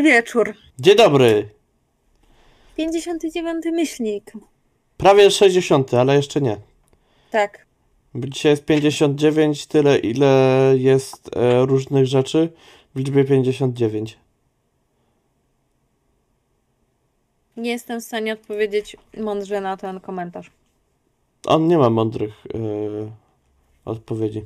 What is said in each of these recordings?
Dobry wieczór. Dzień dobry. 59 myślnik. Prawie 60, ale jeszcze nie. Tak. Dzisiaj jest 59, tyle ile jest e, różnych rzeczy w liczbie 59. Nie jestem w stanie odpowiedzieć mądrze na ten komentarz. On nie ma mądrych e, odpowiedzi.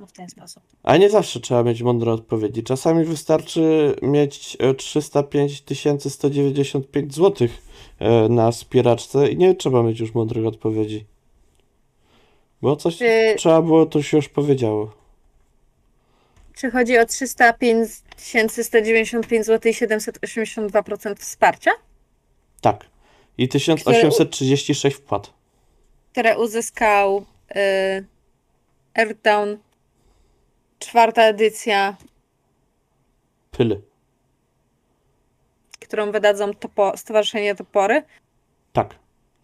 No w ten sposób. A nie zawsze trzeba mieć mądre odpowiedzi. Czasami wystarczy mieć e, 305 195 zł na spieraczce i nie trzeba mieć już mądrych odpowiedzi. Bo coś Czy, trzeba było, to się już powiedziało. czy chodzi o 305 195 zł i 782% wsparcia, Tak. I 1836 wpłat. które uzyskał y, Earthdown, czwarta edycja, Pyly. którą wydadzą topo, Stowarzyszenie Topory. Tak.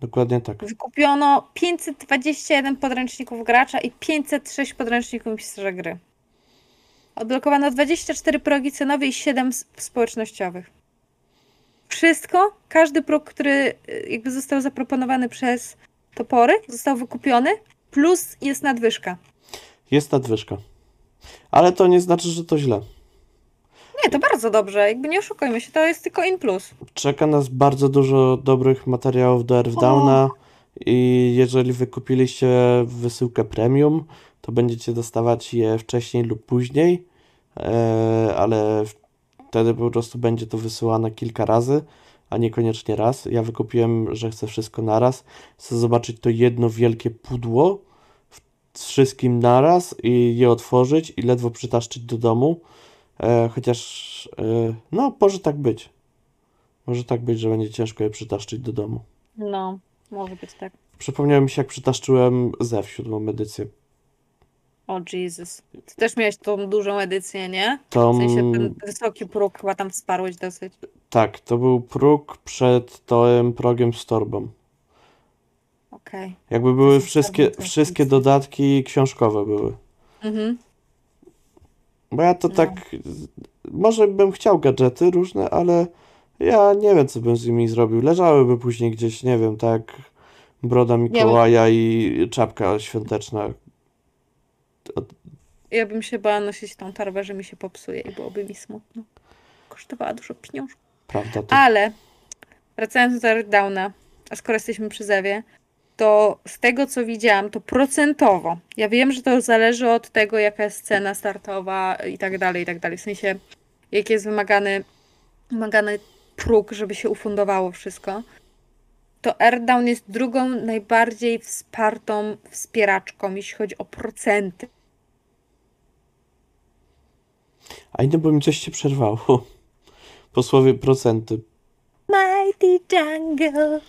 Dokładnie tak. Wykupiono 521 podręczników gracza i 506 podręczników mistrza gry. Odblokowano 24 progi cenowe i 7 s- społecznościowych. Wszystko, każdy próg, który y, jakby został zaproponowany przez topory, został wykupiony, plus jest nadwyżka. Jest nadwyżka. Ale to nie znaczy, że to źle. Nie, to bardzo dobrze, jakby nie oszukujmy się, to jest tylko in plus. Czeka nas bardzo dużo dobrych materiałów do Earthdowna i jeżeli wykupiliście wysyłkę premium, to będziecie dostawać je wcześniej lub później, e, ale wtedy po prostu będzie to wysyłane kilka razy, a niekoniecznie raz. Ja wykupiłem, że chcę wszystko naraz. Chcę zobaczyć to jedno wielkie pudło z wszystkim naraz i je otworzyć i ledwo przytaszczyć do domu. E, chociaż, e, no, może tak być. Może tak być, że będzie ciężko je przytaszczyć do domu. No, może być tak. Przypomniało mi się, jak przytaszczyłem Zew siódmą edycję. O Jesus. Ty też miałeś tą dużą edycję, nie? To, W sensie ten wysoki próg chyba tam wsparłeś dosyć. tak, to był próg przed tym progiem z torbą. Okej. Jakby były wszystkie, wszystkie dodatki książkowe były. Mhm. Bo ja to No. tak, może bym chciał gadżety różne, ale ja nie wiem, co bym z nimi zrobił. Leżałyby później gdzieś, nie wiem, tak broda Mikołaja i czapka świąteczna. Ja bym się bała nosić tą torbę, że mi się popsuje i byłoby mi smutno. Kosztowała dużo pieniążków. Prawda to? Ale wracając do Downa, a skoro jesteśmy przy Zewie, to z tego co widziałam, to procentowo. Ja wiem, że to zależy od tego, jaka jest cena startowa i tak dalej, i tak dalej. W sensie, jaki jest wymagany, wymagany próg, żeby się ufundowało wszystko. To AirDown jest drugą najbardziej wspartą wspieraczką, jeśli chodzi o procenty. A inny, bo mi coś się przerwało. Po słowie procenty. Mighty jungle,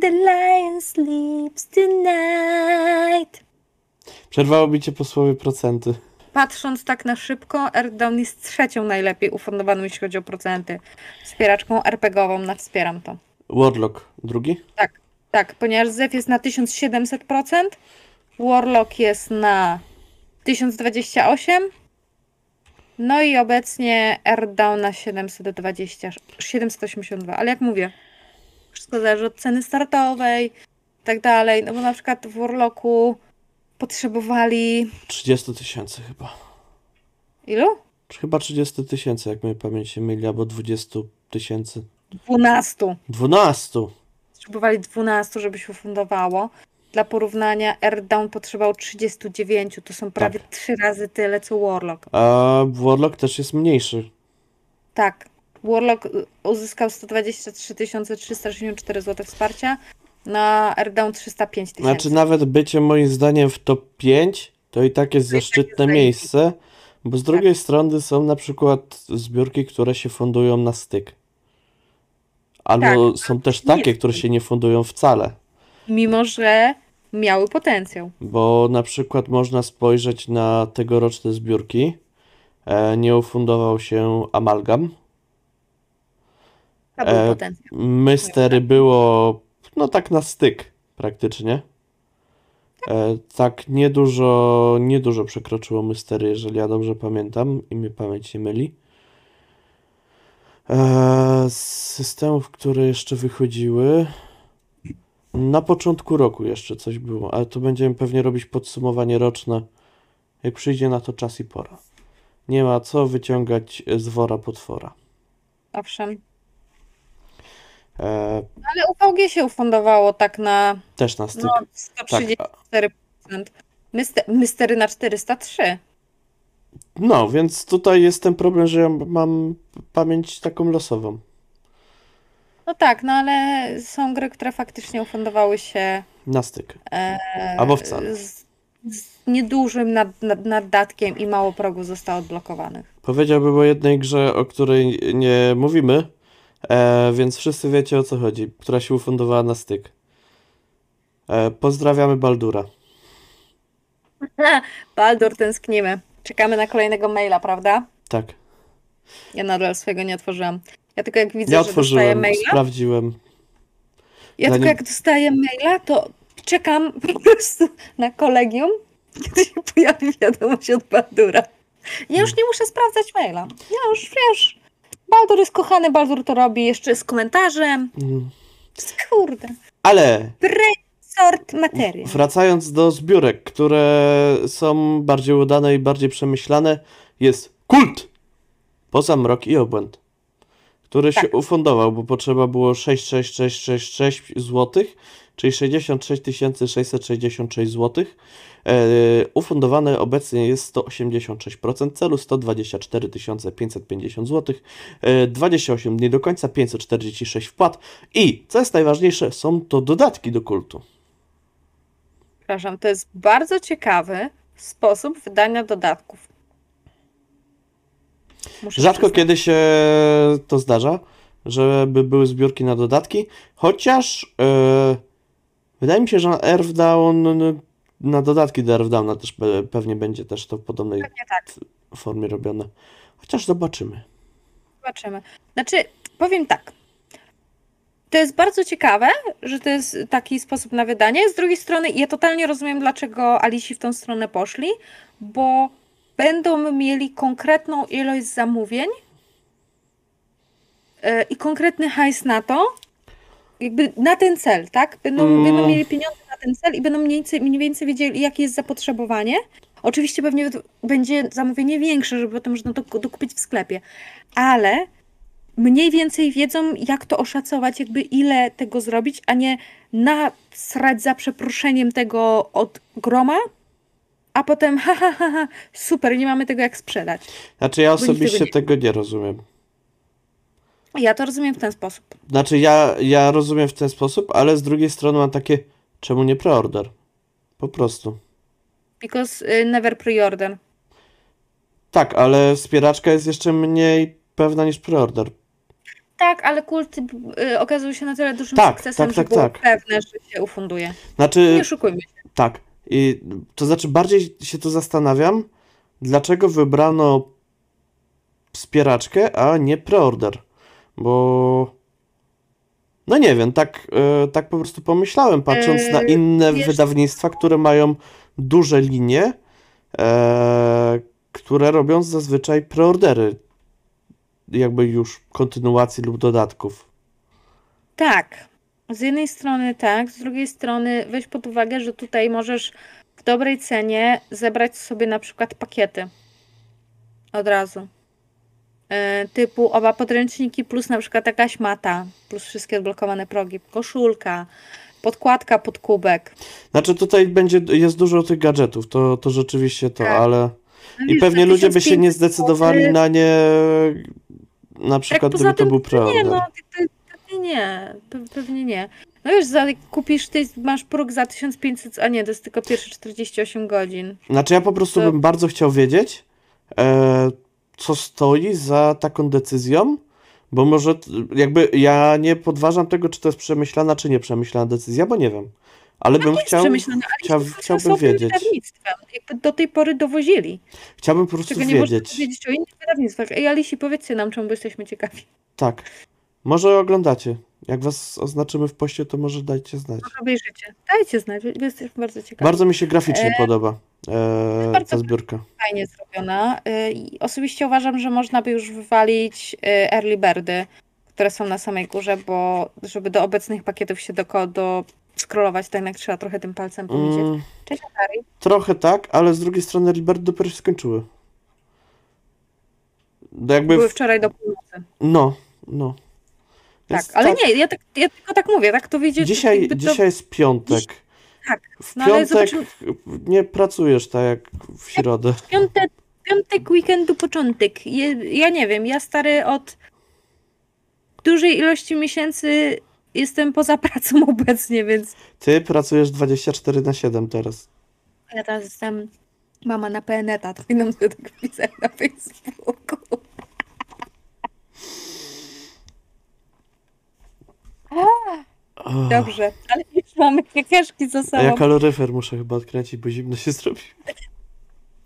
the lion sleeps tonight. Przerwało mi cię po słowie procenty. Patrząc tak na szybko, AirDown jest trzecią najlepiej ufundowaną, jeśli chodzi o procenty. Wspieraczką RPGową, na wspieram to. Warlock drugi? Tak, ponieważ Zef jest na 1700%, Warlock jest na 1028, no i obecnie AirDown na 720, 782, ale jak mówię, wszystko zależy od ceny startowej i tak dalej, no bo na przykład w Warlocku potrzebowali 30 tysięcy chyba. ilu? Chyba 30 tysięcy, jak mnie pamięć się myli, albo 20 tysięcy. 12. 12! Potrzebowali 12, żeby się ufundowało. Dla porównania AirDown potrzebował 39, to są prawie Tak. trzy razy tyle co Warlock. A Warlock też jest mniejszy. Tak. Warlock y, uzyskał 123 364 zł wsparcia, na Airdown 305 tysięcy. Znaczy nawet bycie moim zdaniem w top 5 to i tak jest tak zaszczytne jest Tak. miejsce, bo z drugiej strony są na przykład zbiórki, które się fundują na styk. Albo Tak, są też takie, które się nie fundują wcale. Mimo, że miały potencjał. Bo na przykład można spojrzeć na tegoroczne zbiórki. E, nie ufundował się Amalgam. E. Mystery było no tak na styk praktycznie. E, tak, niedużo, niedużo przekroczyło Mystery, jeżeli ja dobrze pamiętam i mnie pamięć nie myli. E, z systemów, które jeszcze wychodziły, na początku roku jeszcze coś było, ale to będziemy pewnie robić podsumowanie roczne, jak przyjdzie na to czas i pora. Nie ma co wyciągać z wora potwora. Owszem. E, Ale UVG się ufundowało tak na też na styk. no, tak, 134%. a- Myster, mystery na 403. no, więc tutaj jest ten problem, że ja mam pamięć taką losową. No tak, no ale są gry, które faktycznie ufundowały się Na styk. e, Albo wcale. z, z niedużym nad, nad, naddatkiem i mało progów zostało odblokowanych. Powiedziałbym o jednej grze, o której nie mówimy, e, więc wszyscy wiecie o co chodzi, która się ufundowała na styk. E, pozdrawiamy Baldura. Baldur, tęsknimy. Czekamy na kolejnego maila, prawda? Tak. Ja nadal swojego nie otworzyłam. Ja tylko jak widzę, Ja że dostaję maila, sprawdziłem. ja tylko jak dostaję maila, to czekam po prostu na kolegium, kiedy się pojawi wiadomość od Baldura. Ja już nie muszę sprawdzać maila. Ja już, wiesz, Baldur jest kochany, Baldur to robi jeszcze z komentarzem. Mm. Kurde. Ale Sort materii. wracając do zbiórek, które są bardziej udane i bardziej przemyślane, jest kult! Poza mrok i obłęd, który się Tak. ufundował, bo potrzeba było 66666 zł, czyli 66 666 zł. E, ufundowane obecnie jest 186% celu, 124 550 zł, e, 28 dni do końca, 546 wpłat i, co jest najważniejsze, są to dodatki do kultu. Przepraszam, to jest bardzo ciekawy sposób wydania dodatków. Muszę Rzadko przyznać. kiedy się to zdarza, żeby były zbiórki na dodatki, chociaż e, wydaje mi się, że Earthdown, na dodatki do Earthdowna też pe- pewnie będzie też to w podobnej tak, formie robione. Chociaż zobaczymy. zobaczymy. Znaczy, powiem tak. To jest bardzo ciekawe, że to jest taki sposób na wydanie. Z drugiej strony, ja totalnie rozumiem, dlaczego Alisi w tą stronę poszli, bo będą mieli konkretną ilość zamówień e, i konkretny hajs na to, jakby na ten cel, tak? Będą, Mm. będą mieli pieniądze na ten cel i będą mniej więcej, mniej więcej wiedzieli, jakie jest zapotrzebowanie. Oczywiście pewnie będzie zamówienie większe, żeby potem można to ku- dokupić w sklepie, ale mniej więcej wiedzą, jak to oszacować, jakby ile tego zrobić, a nie nasrać za przeproszeniem tego od groma, a potem ha, ha, ha, ha super, nie mamy tego jak sprzedać. Znaczy ja nikt tego osobiście nie- tego nie rozumiem. Ja to rozumiem w ten sposób. Znaczy ja, ja rozumiem w ten sposób, ale z drugiej strony mam takie, czemu nie preorder? Po prostu. Because y, never pre-order. Tak, ale wspieraczka jest jeszcze mniej pewna niż preorder. Tak, ale kult y, okazał się na tyle dużym Tak, sukcesem, tak, że tak, było tak. pewne, że się ufunduje. Znaczy, Nie oszukujmy się. Tak. I to znaczy bardziej się tu zastanawiam, dlaczego wybrano wspieraczkę, a nie preorder. Bo no nie wiem, tak, e, tak po prostu pomyślałem, patrząc na Yy, inne wiesz wydawnictwa, które mają duże linie, e, które robią zazwyczaj preordery. Jakby już kontynuacji lub dodatków. Tak. Z jednej strony tak, z drugiej strony weź pod uwagę, że tutaj możesz w dobrej cenie zebrać sobie na przykład pakiety. Od razu. E, typu oba podręczniki plus na przykład jakaś mata, plus wszystkie odblokowane progi, koszulka, podkładka pod kubek. Znaczy tutaj będzie, jest dużo tych gadżetów, to, to rzeczywiście to, Tak. ale No I wiesz, pewnie ludzie by się nie 1500 zdecydowali złotych- na nie, na przykład poza gdyby to był Nie, preorder. no pe- pewnie nie, pe- pewnie nie. No wiesz, za, kupisz, ty masz próg za 1500, a nie, to jest tylko pierwsze 48 godzin. Znaczy ja po prostu to- bym bardzo chciał wiedzieć, e, co stoi za taką decyzją, bo może jakby ja nie podważam tego, czy to jest przemyślana, czy nieprzemyślana decyzja, bo nie wiem. Ale bym jest chciał, chciał, chciałbym wiedzieć. wydawnictwem. Jakby do tej pory dowozili. Chciałbym po prostu Czego nie wiedzieć. powiedzieć o innych wydawnictwach. Ej, Alisi, powiedzcie nam, czemu jesteśmy ciekawi. Tak. Może oglądacie Jak was oznaczymy w poście, to może dajcie znać. Obejrzycie. Dajcie znać, bo jesteśmy bardzo ciekawi. Bardzo mi się graficznie E, podoba e, bardzo ta zbiórka. fajnie zrobiona. I Osobiście uważam, że można by już wywalić y, early birdy, które są na samej górze, bo żeby do obecnych pakietów się do, do scrollować, to jednak trzeba trochę tym palcem powiedzieć. Mm, Cześć, Atari. trochę tak, ale z drugiej strony Liberty dopiero się skończyły. No Jakby Były wczoraj do północy. no, no. Tak, ale nie, ja, tak, ja tylko tak mówię, tak to wyjdzie. Dzisiaj, to- dzisiaj jest piątek. tak, W no piątek zobaczymy- nie pracujesz tak jak w środę. Piątek, piątek weekendu początek. Je, ja nie wiem, ja stary od dużej ilości miesięcy jestem poza pracą obecnie, więc Ty pracujesz 24 na 7 teraz. ja teraz jestem mama na PNETA, to powinnam sobie tak wpisać na Facebooku. Dobrze, ale już mamy kiekeszki za a sobą. ja kaloryfer muszę chyba odkręcić, bo zimno się zrobi.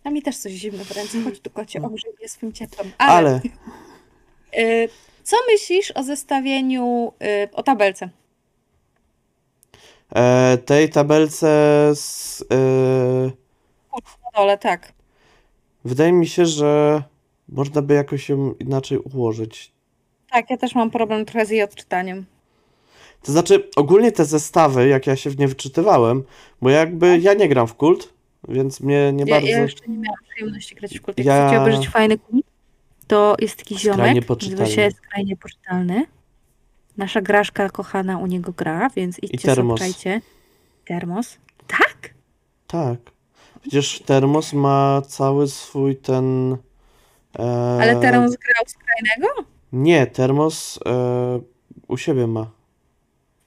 A mi też coś zimno w ręce, chodź tu kocie, ogrzej mnie swym ciepłem. Ale, Ale y, co myślisz o zestawieniu, y, o tabelce? e, tej tabelce z, e, Na dole, tak. wydaje mi się, że można by jakoś ją inaczej ułożyć. Tak, ja też mam problem trochę z jej odczytaniem. To znaczy, ogólnie te zestawy, jak ja się w nie wyczytywałem, bo jakby ja nie gram w kult, więc mnie nie Ja, bardzo. ja jeszcze nie miałam przyjemności grać w kult. Jak Ja- chcecie obejrzeć fajny kult, to jest taki ziomek, nazywa się Skrajnie Poczytalny. Nasza Graszka kochana u niego gra, więc idźcie termos. sobie, Termos? Tak? Tak. Przecież Termos ma cały swój ten. E, Ale Termos grał Skrajnego? Nie, Termos e, u siebie ma.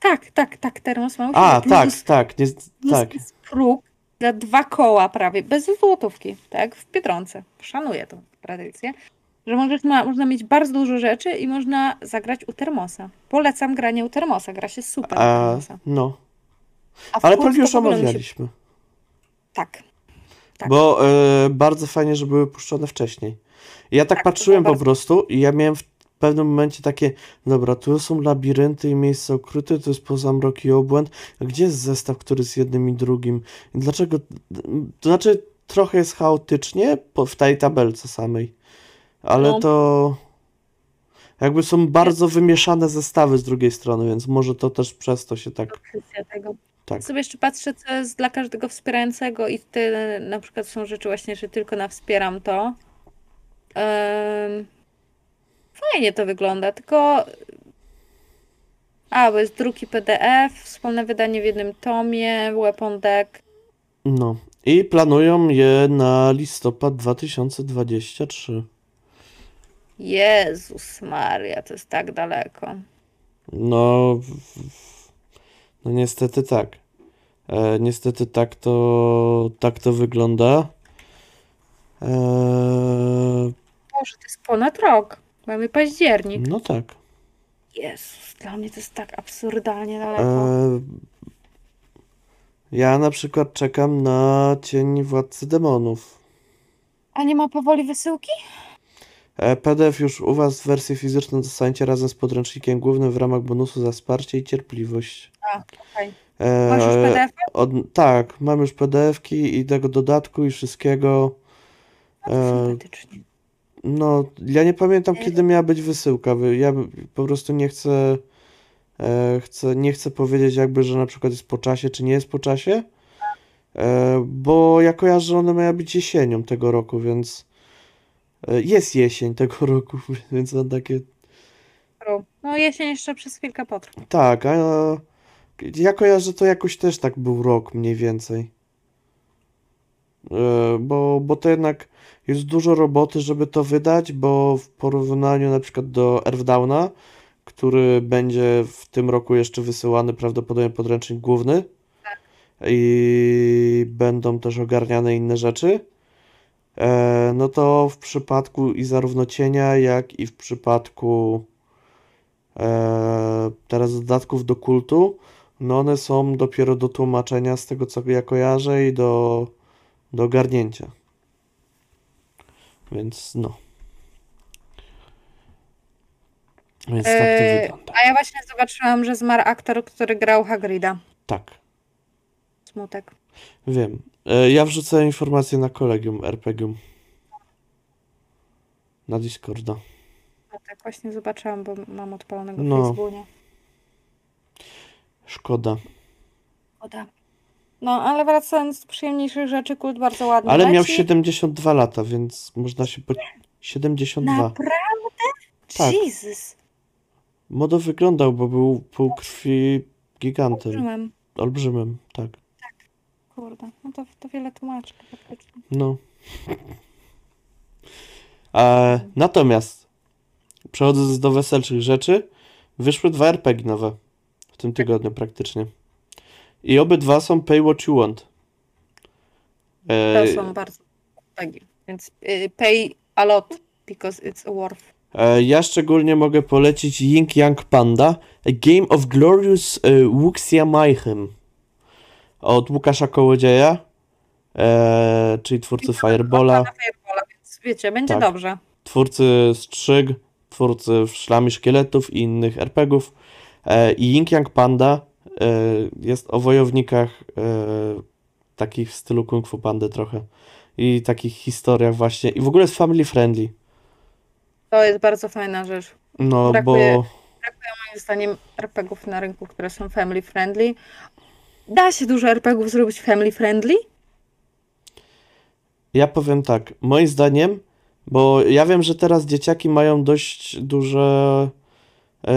Tak, tak, tak, Termos ma u A, tak, Plus- tak, nie, tak. jest próg za dwa koła prawie, bez złotówki, tak, w Biedronce. Szanuję tą tradycję. Że możesz, ma, można mieć bardzo dużo rzeczy i można zagrać u Termosa. Polecam granie u Termosa, gra się super A, Termosa. no. A Ale to już mi się- omawialiśmy. Tak. Tak. Bo e, bardzo fajnie, że były puszczone wcześniej. Ja tak Tak, patrzyłem po prostu i ja miałem w pewnym momencie takie, dobra, tu są labirynty i miejsca ukryte, to jest poza mrok i obłęd. A gdzie jest zestaw, który z jednym i drugim? I dlaczego? To znaczy, trochę jest chaotycznie w tej tabelce samej, ale No. to jakby są bardzo wymieszane zestawy z drugiej strony, więc może to też przez to się tak. Tak. Sobie jeszcze patrzę, co jest dla każdego wspierającego i tyle na przykład są rzeczy właśnie, że tylko na wspieram to. Em, fajnie to wygląda, tylko a, bo jest druki PDF, wspólne wydanie w jednym tomie, weapon deck. No. I planują je na listopad 2023. Jezus Maria, to jest tak daleko. No, no niestety tak. E, niestety tak to, tak to wygląda. E, Boże, to jest ponad rok. Mamy październik. no tak. Jezus, dla mnie to jest tak absurdalnie daleko. E, ja na przykład czekam na Cień Władcy Demonów. A nie ma powoli wysyłki? E, PDF już u Was w wersji fizyczną dostaniecie razem z podręcznikiem głównym w ramach bonusu za wsparcie i cierpliwość. A, okej. E, Masz już PDF? Od, tak, mam już PDF-ki i tego dodatku i wszystkiego. E, Sympatycznie. No, ja nie pamiętam, kiedy miała być wysyłka. Wy- Ja po prostu nie chcę, e, chcę, nie chcę powiedzieć jakby, że na przykład jest po czasie, czy nie jest po czasie, e, bo ja kojarzę, że ona miała być jesienią tego roku, więc e, jest jesień tego roku, więc on takie, No jesień jeszcze przez chwilkę potrwa. tak, a ja kojarzę, że to jakoś też tak był rok mniej więcej. E, Bo, bo to jednak jest dużo roboty, żeby to wydać, bo w porównaniu na przykład do Earthdowna, który będzie w tym roku jeszcze wysyłany prawdopodobnie podręcznik główny i będą też ogarniane inne rzeczy, e, no to w przypadku i zarówno cienia, jak i w przypadku e, teraz dodatków do kultu, no one są dopiero do tłumaczenia z tego, co ja kojarzę i do, do ogarnięcia. Więc no. Więc tak to Yy, wygląda. a ja właśnie zobaczyłam, że zmarł aktor, który grał Hagrida. Tak, Smutek. wiem. E, Ja wrzucę informację na kolegium RPG. Na Discorda. No tak właśnie zobaczyłam, bo mam odpalonego No. Facebooka. Szkoda. Szkoda. No, ale wracając do przyjemniejszych rzeczy, kult bardzo ładny Ale miał leci. 72 lata, więc można się po... 72. Naprawdę? Tak. Jezus. Modo wyglądał, bo był półkrwi gigantem. Olbrzymem. Olbrzymem, tak. Kurde, no to, to wiele tłumaczy. No. E, natomiast, przechodząc do weselszych rzeczy, wyszły dwa RPG nowe w tym tygodniu praktycznie. I obydwa są Pay What You Want. E, To są bardzo tagi. Więc y, pay a lot because it's a worth. e, ja szczególnie mogę polecić Ying Yang Panda, A Game of Glorious e, Wuxia Mayhem od Łukasza Kołodzieja, e, czyli twórcy Firebola. Firebola, więc wiecie, będzie Tak. dobrze. twórcy Strzyg, twórcy Szlamy Szkieletów i innych RPGów. E, I Ying Yang Panda jest o wojownikach e, takich w stylu Kung Fu Pandy trochę. I takich historiach właśnie. I w ogóle jest family friendly. To jest bardzo fajna rzecz. No, Brakuje- bo Moim zdaniem RPGów na rynku, które są family friendly. Da się dużo RPGów zrobić family friendly? ja powiem tak, moim zdaniem, bo ja wiem, że teraz dzieciaki mają dość duże e,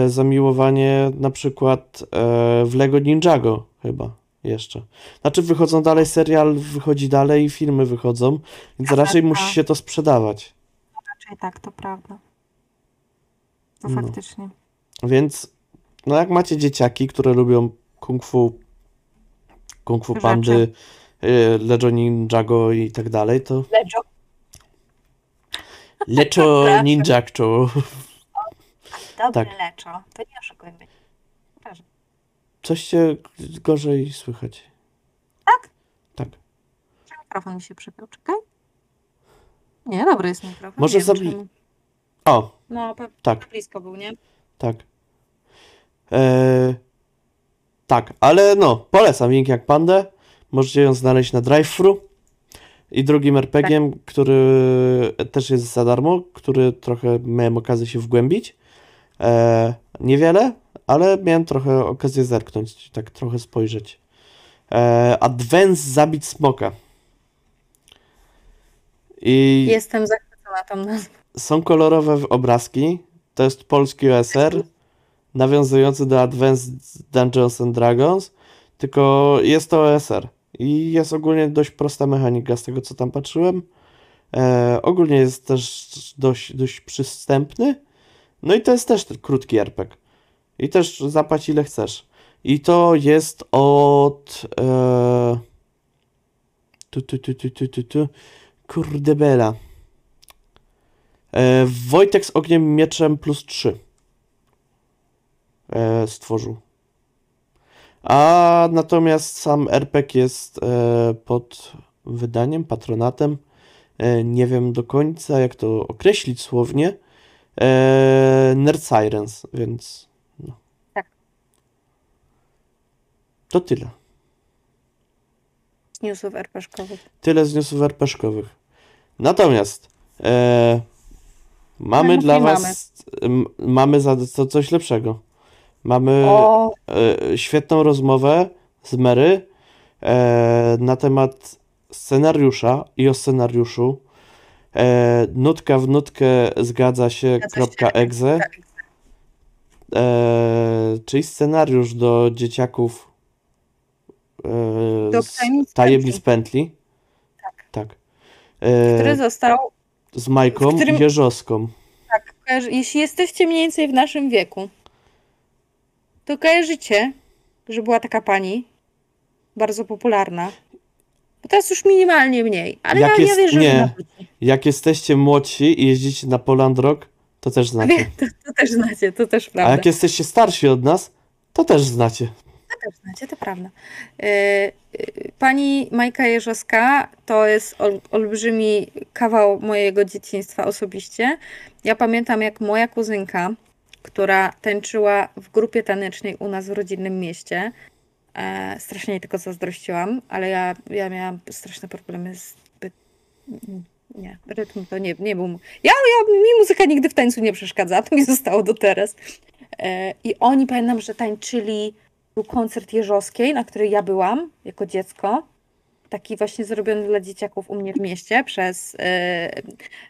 zamiłowanie na przykład e, w Lego Ninjago chyba jeszcze. Znaczy wychodzą dalej, serial wychodzi dalej i filmy wychodzą, więc raczej tak. musi się to sprzedawać. Raczej tak, to prawda. To No. faktycznie. Więc no jak macie dzieciaki, które lubią kung fu, kung fu pandy, e, Lego Ninjago i tak dalej, to Lejo. Lecho Ninjago. Dobre Tak. leczo. To nie oszukujmy. Proszę. Coś cię gorzej słychać. Tak? Tak. Mikrofon mi się przypiął, czekaj. Nie, dobry jest mikrofon. Może czemu. O, No, tak, blisko był, nie? tak. E, tak, ale no, polecam Link jak Pandę. Możecie ją znaleźć na drive-thru. I drugim RPG-iem, który też jest za darmo, który trochę miałem okazję się wgłębić. E, niewiele, ale miałem trochę okazję zerknąć, tak trochę spojrzeć. E, Advance Zabić Smoka. I Jestem zachwycona tą nazwą. są kolorowe obrazki. To jest polski OSR, nawiązujący do Advanced Dungeons and Dragons, tylko jest to OSR. I jest ogólnie dość prosta mechanika z tego, co tam patrzyłem. E, ogólnie jest też dość, dość przystępny. No i to jest też krótki RPG. I też zapłać ile chcesz. I to jest od... E, tu, tu, tu, tu, tu, tu, tu. Kurde bela. E, Wojtek z ogniem mieczem plus 3 e, stworzył. A natomiast sam RPG jest e, pod wydaniem, patronatem. E, nie wiem do końca, jak to określić słownie. E, Nerd Sirens, więc. No. Tak. To tyle. Z newsów. Tyle z newsów. Natomiast e, mamy No, dla Was m, mamy za to coś lepszego. Mamy e, świetną rozmowę z Mary e, na temat scenariusza i o scenariuszu. E, nutka w nutkę zgadza się, kropka exe. tak. E, czyli scenariusz do dzieciaków e, Do Tajemnic Tajemnic Pętli. Tak. Tak. E, który został z Majką którym- Jeżowską. Tak, kojarzy- jeśli jesteście mniej więcej w naszym wieku, to kojarzycie, że była taka pani, bardzo popularna. Bo teraz już minimalnie mniej, ale Jak ja, jest- ja wierzę, nie. że wróci. Jak jesteście młodsi i jeździcie na Poland Rock, to też znacie. To, to też znacie, to też A prawda. jak jesteście starsi od nas, to też znacie. To też znacie, to prawda. Yy, yy, Pani Majka Jerzowska to jest ol, olbrzymi kawał mojego dzieciństwa osobiście. Ja pamiętam, jak moja kuzynka która tańczyła w grupie tanecznej u nas w rodzinnym mieście. E, strasznie jej tylko zazdrościłam, ale ja, ja miałam straszne problemy z... Nie, rytm to nie, nie był... Ja, ja, mi muzyka nigdy w tańcu nie przeszkadza, to mi zostało do teraz. E, I oni, pamiętam, że tańczyli, był koncert Jeżowskiej, na który ja byłam jako dziecko. Taki właśnie zrobiony dla dzieciaków u mnie w mieście przez e,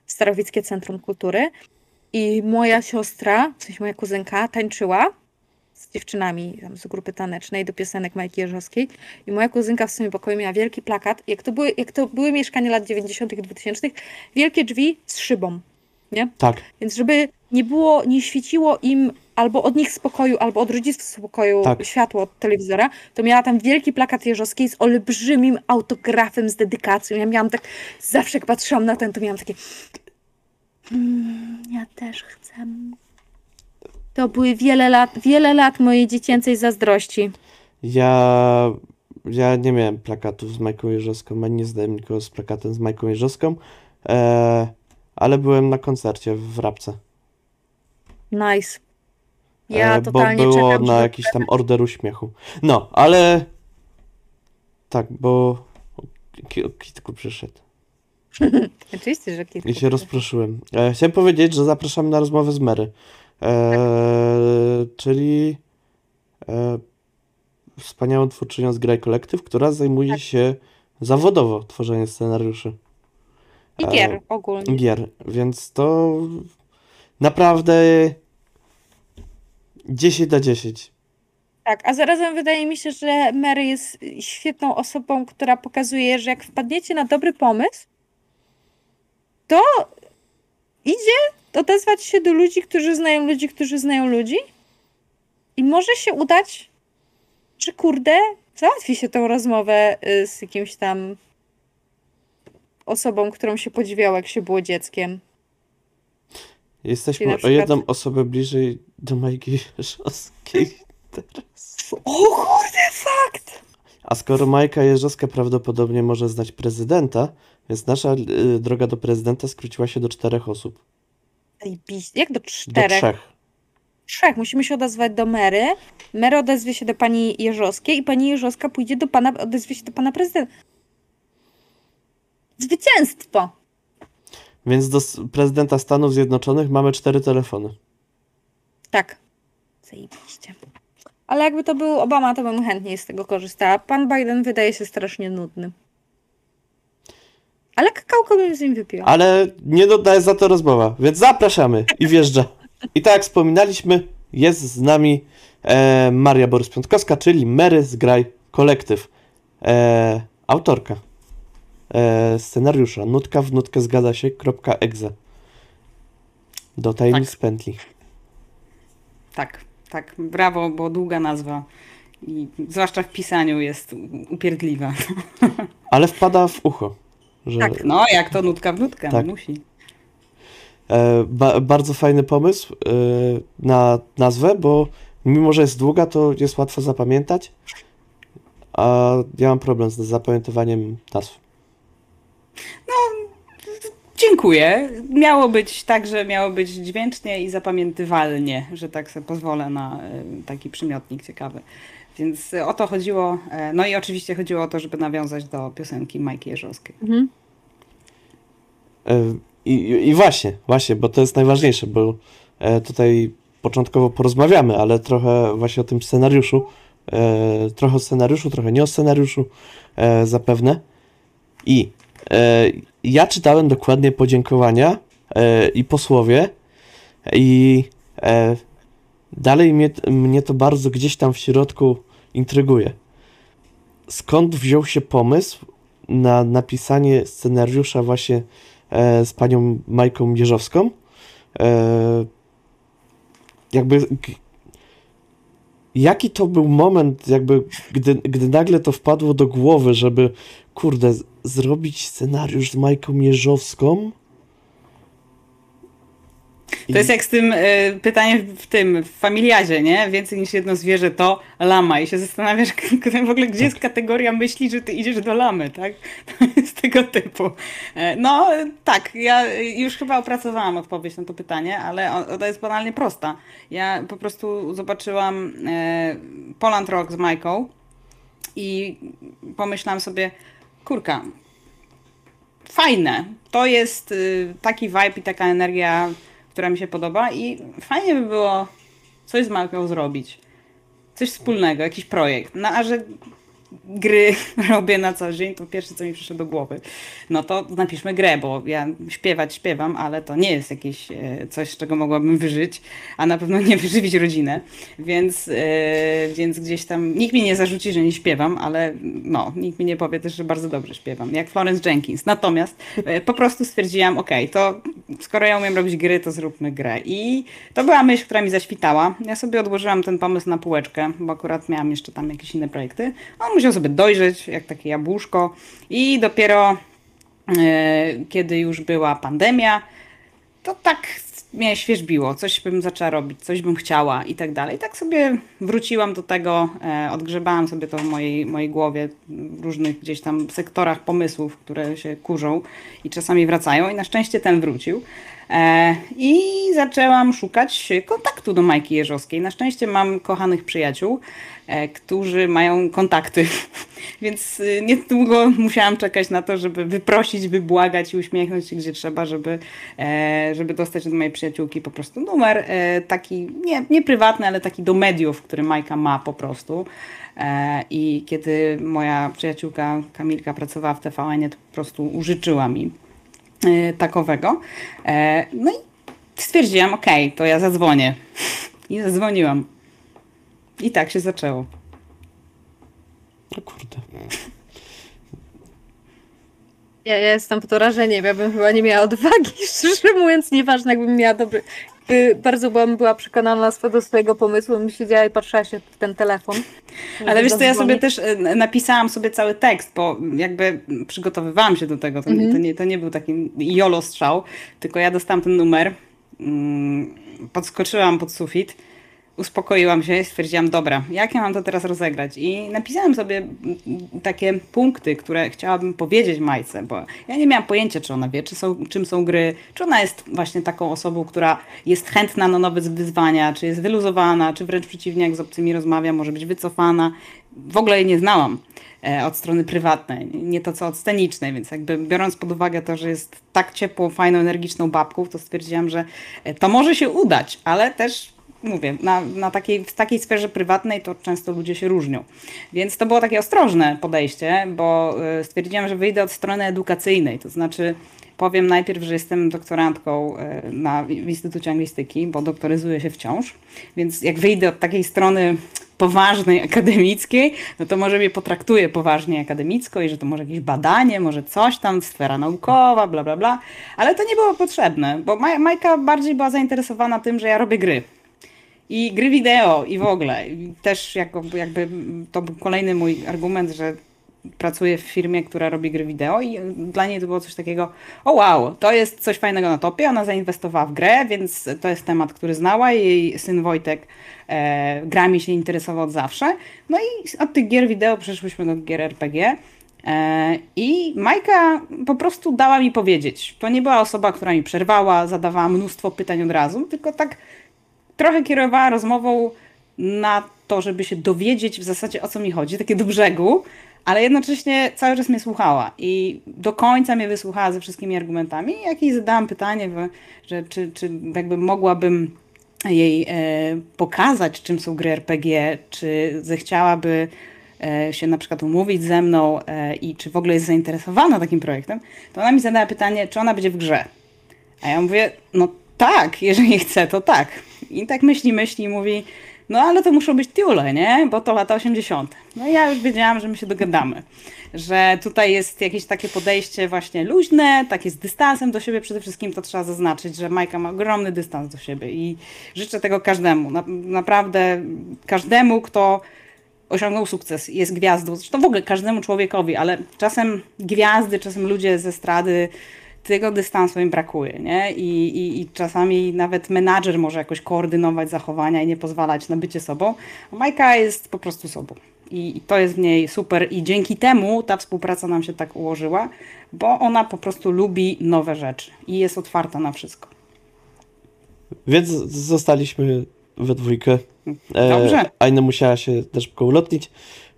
Starowickie Centrum Kultury. I moja siostra, w sensie moja kuzynka, tańczyła z dziewczynami tam z grupy tanecznej do piosenek Majki Jeżowskiej. I moja kuzynka w swoim pokoju miała wielki plakat. Jak to były, jak to były mieszkania lat 90. i 2000, wielkie drzwi z szybą. Nie? Tak. Więc żeby nie było, nie świeciło im albo od nich z pokoju, albo od rodziców z pokoju Tak. światło od telewizora, to miała tam wielki plakat Jeżowskiej z olbrzymim autografem, z dedykacją. Ja miałam tak, zawsze jak patrzyłam na ten, to miałam takie mm, ja też chcę. To były wiele lat, wiele lat mojej dziecięcej zazdrości. Ja, ja nie miałem plakatów z Majką Jeżowską, ani nie znałem nikogo z plakatem z Majką Jeżowską, e, ale byłem na koncercie w Rabce. Nice. Ja e, bo totalnie było czekam, na żeby- jakiś tam order uśmiechu. No, ale tak, bo Ki- Kitku przyszedł Oczywiście, że kilku. i się rozproszyłem. E, chciałem powiedzieć, że zapraszam na rozmowę z Mary, e, czyli e, wspaniałą twórczynią z Graj Kolektyw, która zajmuje Tak. się zawodowo tworzeniem scenariuszy. I gier ogólnie. gier, więc to naprawdę 10 na 10. Tak, a zarazem wydaje mi się, że Mary jest świetną osobą, która pokazuje, że jak wpadniecie na dobry pomysł, to idzie odezwać się do ludzi, którzy znają ludzi, którzy znają ludzi i może się udać, że kurde, załatwi się tą rozmowę y, z jakimś tam osobą, którą się podziwiało, jak się było dzieckiem. Jesteśmy na o przykład- jedną osobę bliżej do Majki Jeżowskiej teraz. O kurde, fakt! A skoro Majka Jeżowska prawdopodobnie może znać prezydenta, więc nasza y, droga do prezydenta skróciła się do czterech osób. Zajebiście. Jak do Do czterech? trzech. trzech. Musimy się odezwać do Mary. Mary odezwie się do pani Jeżowskiej i pani Jeżowska pójdzie do pana, odezwie się do pana prezydenta. Zwycięstwo! Więc do s- prezydenta Stanów Zjednoczonych mamy cztery telefony. Tak. Zajebiście. Ale jakby to był Obama, to bym chętniej z tego korzystała. Pan Biden wydaje się strasznie nudny. Ale kakałko bym z nim wypiła. Ale nie dodaje za to rozmowa, więc zapraszamy i wjeżdża. I tak jak wspominaliśmy, jest z nami e, Maria Borys-Piątkowska, czyli Mary z Graj Kolektyw. E, autorka e, scenariusza Nutka w nutkę zgadza się, kropka exe. Do tajemnic Tak. pętli. Tak, tak, brawo, bo długa nazwa. I zwłaszcza w pisaniu jest upierdliwa. Ale wpada w ucho. Że, Tak. No, jak to nutka w nutkę, Tak. musi. E, ba, bardzo fajny pomysł e, na nazwę, bo mimo, że jest długa, to jest łatwo zapamiętać. A ja mam problem z zapamiętywaniem nazw. Dziękuję. Miało być tak, że miało być dźwięcznie i zapamiętywalnie, że tak sobie pozwolę na e, taki przymiotnik ciekawy. Więc e, o to chodziło. e, No i oczywiście chodziło o to, żeby nawiązać do piosenki Majki Jeżowskiej. Mhm. E, I, i, właśnie, właśnie, bo to jest najważniejsze, bo tutaj początkowo porozmawiamy, ale trochę właśnie o tym scenariuszu. Trochę o scenariuszu, trochę nie o scenariuszu zapewne. I ja czytałem dokładnie podziękowania i posłowie i dalej mnie, mnie to bardzo gdzieś tam w środku intryguje. Skąd wziął się pomysł na napisanie scenariusza właśnie e, z panią Majką Jeżowską? E, jakby jaki to był moment, jakby gdy, gdy nagle to wpadło do głowy, żeby kurde, zrobić scenariusz z Majką Jeżowską? To jest jak z tym y, pytaniem w tym, w familiazie, nie? Więcej niż jedno zwierzę to lama i się zastanawiasz w ogóle, gdzie jest kategoria myśli, że ty idziesz do lamy, tak? To jest tego typu. E, No tak, ja już chyba opracowałam odpowiedź na to pytanie, ale ona jest banalnie prosta. Ja po prostu zobaczyłam e, Poland Rock z Majką i pomyślałam sobie, kurka, fajne. To jest y, taki vibe i taka energia, która mi się podoba i fajnie by było coś z Malką zrobić. Coś wspólnego, jakiś projekt. No a że gry robię na co dzień, to pierwsze co mi przyszło do głowy, no to napiszmy grę, bo ja śpiewać śpiewam, ale to nie jest jakieś e, coś, z czego mogłabym wyżyć, a na pewno nie wyżywić rodzinę, więc, e, więc gdzieś tam nikt mi nie zarzuci, że nie śpiewam, ale no, nikt mi nie powie też, że bardzo dobrze śpiewam, jak Florence Jenkins. Natomiast e, po prostu stwierdziłam, okej, to skoro ja umiem robić gry, to zróbmy grę. I to była myśl, która mi zaświtała. Ja sobie odłożyłam ten pomysł na półeczkę, bo akurat miałam jeszcze tam jakieś inne projekty. On musiał sobie dojrzeć, jak takie jabłuszko. I dopiero e, kiedy już była pandemia, to tak mnie świeżbiło, coś bym zaczęła robić, coś bym chciała i tak dalej. Tak sobie wróciłam do tego, e, odgrzebałam sobie to w mojej, mojej głowie, w różnych gdzieś tam sektorach pomysłów, które się kurzą i czasami wracają i na szczęście ten wrócił. E, I zaczęłam szukać kontaktu do Majki Jeżowskiej. Na szczęście mam kochanych przyjaciół, e, którzy mają kontakty, więc y, niedługo musiałam czekać na to, żeby wyprosić, wybłagać i uśmiechnąć się gdzie trzeba, żeby, e, żeby dostać od mojej przyjaciółki po prostu numer taki, nie, nie prywatny, ale taki do mediów, który Majka ma po prostu. I kiedy moja przyjaciółka Kamilka pracowała w TVN, to po prostu użyczyła mi takowego. E, No i stwierdziłam, okej, to ja zadzwonię. I zadzwoniłam. I tak się zaczęło. No kurde. Ja, ja jestem pod wrażeniem, ja bym chyba nie miała odwagi, szczerze mówiąc, nieważne jakbym miała dobry... Bardzo byłam była przekonana do swojego pomysłu, bym siedziała i patrzyła się w ten telefon. Ale wiesz co, ja sobie też e, napisałam sobie cały tekst, bo jakby przygotowywałam się do tego. To, Mhm. to, nie, to nie był taki jolo strzał, tylko ja dostałam ten numer, mm, podskoczyłam pod sufit, uspokoiłam się i stwierdziłam, dobra, jak ja mam to teraz rozegrać? I napisałam sobie takie punkty, które chciałabym powiedzieć Majce, bo ja nie miałam pojęcia, czy ona wie, czy są, czym są gry, czy ona jest właśnie taką osobą, która jest chętna na nowe wyzwania, czy jest wyluzowana, czy wręcz przeciwnie, jak z obcymi rozmawia, może być wycofana. W ogóle jej nie znałam e, od strony prywatnej, nie to co od scenicznej, więc jakby biorąc pod uwagę to, że jest tak ciepłą, fajną, energiczną babką, to stwierdziłam, że e, to może się udać, ale też mówię, na, na takiej, w takiej sferze prywatnej to często ludzie się różnią. Więc to było takie ostrożne podejście, bo e, stwierdziłam, że wyjdę od strony edukacyjnej, to znaczy powiem najpierw, że jestem doktorantką e, na, w Instytucie Anglistyki, bo doktoryzuję się wciąż, więc jak wyjdę od takiej strony poważnej, akademickiej, no to może mnie potraktuje poważnie akademicko i że to może jakieś badanie, może coś tam, sfera naukowa, bla, bla, bla, ale to nie było potrzebne, bo Maj- Majka bardziej była zainteresowana tym, że ja robię gry. I gry wideo i w ogóle. Też jako, jakby to był kolejny mój argument, że pracuję w firmie, która robi gry wideo i dla niej to było coś takiego, o wow, to jest coś fajnego na topie, ona zainwestowała w grę, więc to jest temat, który znała, jej syn Wojtek e, grami się interesował od zawsze. No i od tych gier wideo przeszłyśmy do gier RPG. E, I Majka po prostu dała mi powiedzieć. To nie była osoba, która mi przerwała, zadawała mnóstwo pytań od razu, tylko tak trochę kierowała rozmową na to, żeby się dowiedzieć w zasadzie o co mi chodzi, takie do brzegu, ale jednocześnie cały czas mnie słuchała i do końca mnie wysłuchała ze wszystkimi argumentami. Jak jej zadałam pytanie, że czy, czy jakby mogłabym jej e, pokazać, czym są gry RPG, czy zechciałaby e, się na przykład umówić ze mną e, i czy w ogóle jest zainteresowana takim projektem, to ona mi zadała pytanie, czy ona będzie w grze. A ja mówię, no tak, jeżeli chce, to tak. I tak myśli, myśli i mówi, no ale to muszą być tiule, nie? Bo to lata 80. No i ja już wiedziałam, że my się dogadamy. Że tutaj jest jakieś takie podejście właśnie luźne, takie z dystansem do siebie przede wszystkim, to trzeba zaznaczyć, że Majka ma ogromny dystans do siebie i życzę tego każdemu. Na, naprawdę każdemu, kto osiągnął sukces, jest gwiazdą, zresztą w ogóle każdemu człowiekowi, ale czasem gwiazdy, czasem ludzie ze strady tego dystansu im brakuje, nie? I, i, I czasami nawet menadżer może jakoś koordynować zachowania i nie pozwalać na bycie sobą. A Majka jest po prostu sobą. I, I to jest w niej super i dzięki temu ta współpraca nam się tak ułożyła, bo ona po prostu lubi nowe rzeczy i jest otwarta na wszystko. Więc zostaliśmy we dwójkę. E, Dobrze. Aina musiała się na szybko ulotnić.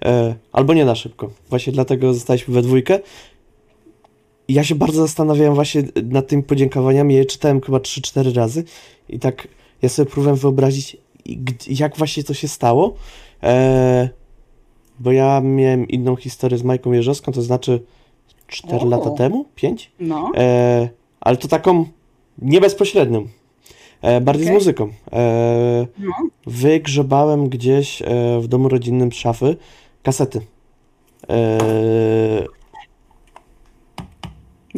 E, albo nie na szybko. Właśnie dlatego zostaliśmy we dwójkę. Ja się bardzo zastanawiałem właśnie nad tymi podziękowaniami. Je czytałem chyba 3-4 razy. I tak ja sobie próbowałem wyobrazić, jak właśnie to się stało. E, bo ja miałem inną historię z Majką Jerzowską, to znaczy 4 O. lata temu? 5? No, E, ale to taką nie bezpośrednią. E, bardziej Okej. z muzyką. E, no. wygrzebałem gdzieś e, w domu rodzinnym szafy kasety. E,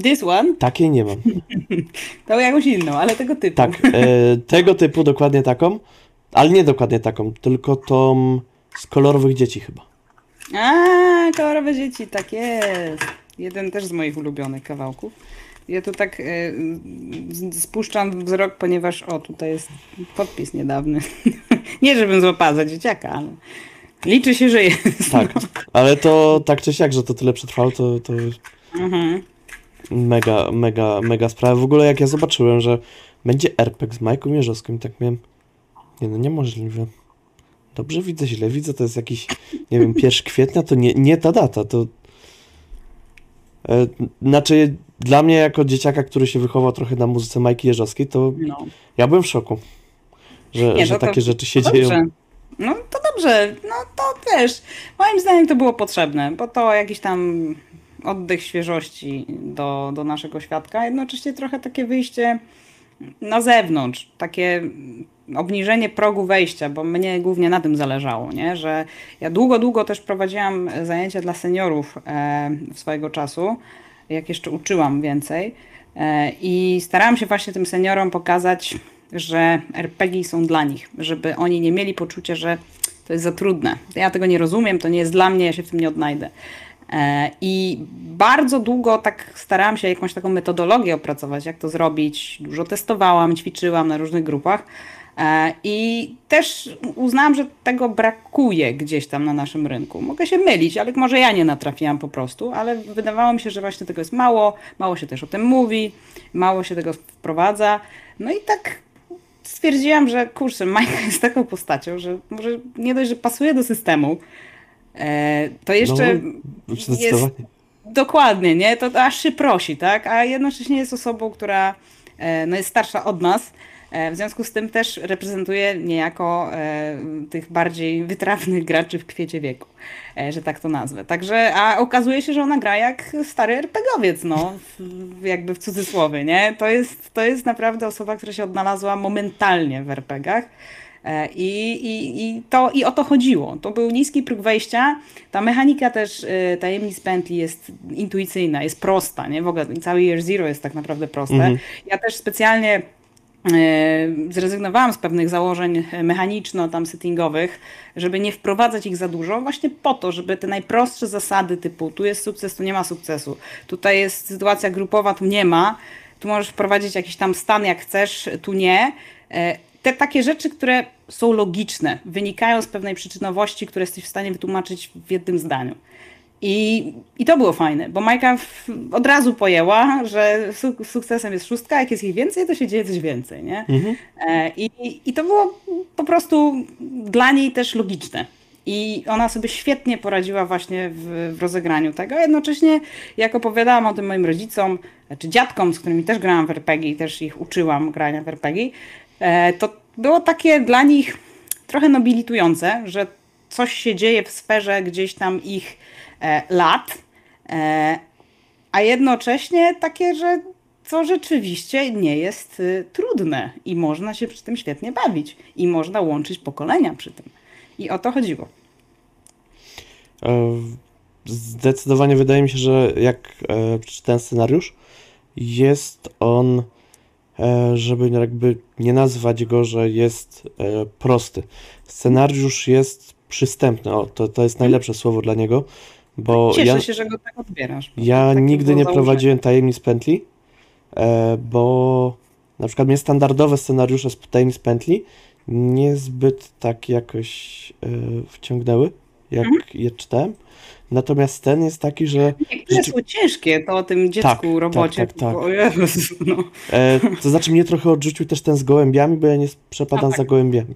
This one takiej nie mam. to jakąś inną, ale tego typu. Tak, e, tego typu dokładnie taką, ale nie dokładnie taką, tylko tą z kolorowych dzieci chyba. A, kolorowe dzieci, tak jest. Jeden też z moich ulubionych kawałków. Ja tu tak e, spuszczam wzrok, ponieważ o, tutaj jest podpis niedawny. Nie, żebym złapała za dzieciaka, ale liczy się, że jest. Tak, ale to tak czy siak, że to tyle przetrwało, to, to Mhm. Mega, mega, mega sprawa. W ogóle jak ja zobaczyłem, że będzie RPG z Majką Mierzowską, tak miałem, nie no, niemożliwe. Dobrze widzę, źle widzę, to jest jakiś, nie wiem, 1 kwietnia, to nie, nie ta data, to... E, znaczy, dla mnie jako dzieciaka, który się wychował trochę na muzyce Majki Jerzowskiej, to No. ja byłem w szoku, że, Nie, że to- takie rzeczy się dzieją. dobrze. No to dobrze, no to wiesz, moim zdaniem to było potrzebne, bo to jakiś tam oddech świeżości do, do naszego świadka, a jednocześnie trochę takie wyjście na zewnątrz, takie obniżenie progu wejścia, bo mnie głównie na tym zależało, nie? że ja długo, długo też prowadziłam zajęcia dla seniorów e, swojego czasu, jak jeszcze uczyłam więcej e, i starałam się właśnie tym seniorom pokazać, że RPG są dla nich, żeby oni nie mieli poczucia, że to jest za trudne. Ja tego nie rozumiem, to nie jest dla mnie, ja się w tym nie odnajdę. E, I bardzo długo tak starałam się jakąś taką metodologię opracować, jak to zrobić. Dużo testowałam, ćwiczyłam na różnych grupach. E, I też uznałam, że tego brakuje gdzieś tam na naszym rynku. Mogę się mylić, ale może ja nie natrafiłam po prostu, ale wydawało mi się, że właśnie tego jest mało, mało się też o tym mówi, mało się tego wprowadza. No i tak stwierdziłam, że kurczę, Majka jest taką postacią, że może nie dość, że pasuje do systemu, to jeszcze No, jest Zdecydowanie. Dokładnie, nie? To aż się prosi, tak? A jednocześnie jest osobą, która e, no, jest starsza od nas. e, W związku z tym też reprezentuje niejako e, tych bardziej wytrawnych graczy w kwiecie wieku, e, że tak to nazwę. Także, a okazuje się, że ona gra jak stary RPGowiec, no, w, jakby w cudzysłowie, nie? To jest, to jest naprawdę osoba, która się odnalazła momentalnie w RPGach. E, I, i, i, to, I o to chodziło. To był niski próg wejścia. Ta mechanika też e, tajemnic pętli jest intuicyjna, jest prosta. Nie? W ogóle cały Year Zero jest tak naprawdę proste. Mhm. Ja też specjalnie e, zrezygnowałam z pewnych założeń mechaniczno tam settingowych, żeby nie wprowadzać ich za dużo, właśnie po to, żeby te najprostsze zasady typu tu jest sukces, tu nie ma sukcesu, tutaj jest sytuacja grupowa, tu nie ma, tu możesz wprowadzić jakiś tam stan jak chcesz, tu nie. Te takie rzeczy, które są logiczne, wynikają z pewnej przyczynowości, które jesteś w stanie wytłumaczyć w jednym zdaniu. I, I to było fajne, bo Majka w, od razu pojęła, że su sukcesem jest szóstka, jak jest ich więcej, to się dzieje coś więcej, nie? Mhm. E, I, I to było po prostu dla niej też logiczne. I ona sobie świetnie poradziła właśnie w, w rozegraniu tego. Jednocześnie, jak opowiadałam o tym moim rodzicom, czy dziadkom, z którymi też grałam w RPG i też ich uczyłam grania w RPG, to było takie dla nich trochę nobilitujące, że coś się dzieje w sferze gdzieś tam ich e, lat, e, a jednocześnie takie, że co rzeczywiście nie jest y, trudne i można się przy tym świetnie bawić i można łączyć pokolenia przy tym. I o to chodziło. E, Zdecydowanie wydaje mi się, że jak e, przeczytałem scenariusz, jest on, e, żeby jakby nie nazwać go, że jest e, prosty. Scenariusz jest przystępny, o, to, to jest najlepsze słowo dla niego, bo Cieszę ja, się, że go tak odbierasz. ja nigdy nie prowadziłem tajemnic pętli, e, bo na przykład mnie standardowe scenariusze z Tajemnic Pętli niezbyt tak jakoś e, wciągnęły, jak je czytałem. Natomiast ten jest taki, że Niektóre są ciężkie, to o tym dziecku, Tak, robocie. tak, tak, tak. Jezus, no. e, to znaczy mnie trochę odrzucił też ten z gołębiami, bo ja nie przepadam A, tak. za gołębiami.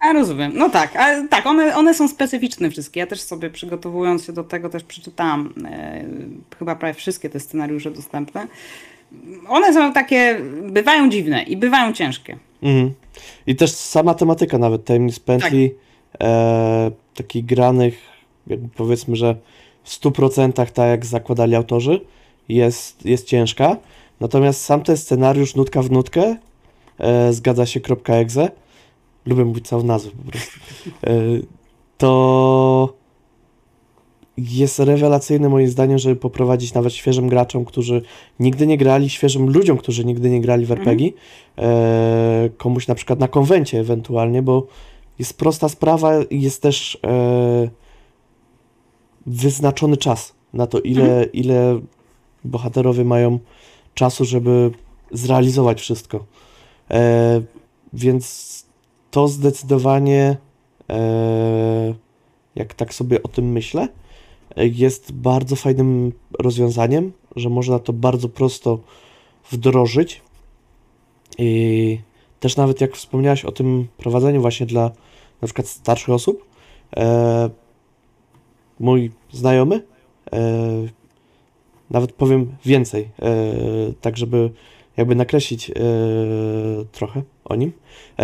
A rozumiem. No tak, a, tak, one, one są specyficzne wszystkie. Ja też sobie przygotowując się do tego też przeczytałam e, chyba prawie wszystkie te scenariusze dostępne. One są takie, bywają dziwne i bywają ciężkie. Mhm. I też sama tematyka nawet tajemnic pętli, e, takich granych, jakby powiedzmy, że w 100% tak jak zakładali autorzy, jest, jest ciężka. Natomiast sam ten scenariusz nutka w nutkę, e, zgadza się .exe, lubię mówić całą nazwę po prostu, e, to jest rewelacyjny moim zdaniem, żeby poprowadzić nawet świeżym graczom, którzy nigdy nie grali, świeżym ludziom, którzy nigdy nie grali w RPG, e, komuś na przykład na konwencie ewentualnie, bo jest prosta sprawa i jest też e, wyznaczony czas na to, ile, ile bohaterowie mają czasu, żeby zrealizować wszystko. E, więc to zdecydowanie, e, jak tak sobie o tym myślę, jest bardzo fajnym rozwiązaniem, że można to bardzo prosto wdrożyć. I też nawet jak wspomniałaś o tym prowadzeniu właśnie dla na przykład starszych osób, e, mój znajomy, e, nawet powiem więcej, e, tak żeby jakby nakreślić e, trochę o nim.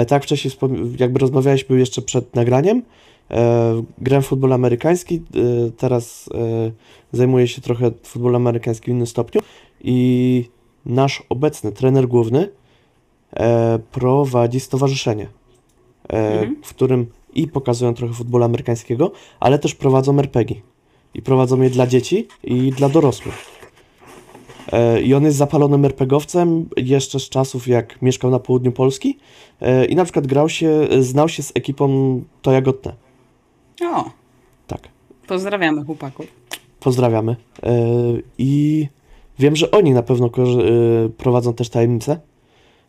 Tak wcześniej jakby rozmawialiśmy jeszcze przed nagraniem, grałem w futbol amerykański, teraz zajmuję się trochę futbolem amerykańskim w innym stopniu i nasz obecny trener główny prowadzi stowarzyszenie, Mhm. w którym i pokazują trochę futbolu amerykańskiego, ale też prowadzą RPG. I prowadzą je dla dzieci i dla dorosłych. E, I on jest zapalonym RPGowcem jeszcze z czasów, jak mieszkał na południu Polski e, i na przykład grał się, znał się z ekipą Toya Gotne. O, Tak. pozdrawiamy chłopaków. Pozdrawiamy. E, I wiem, że oni na pewno prowadzą też tajemnice,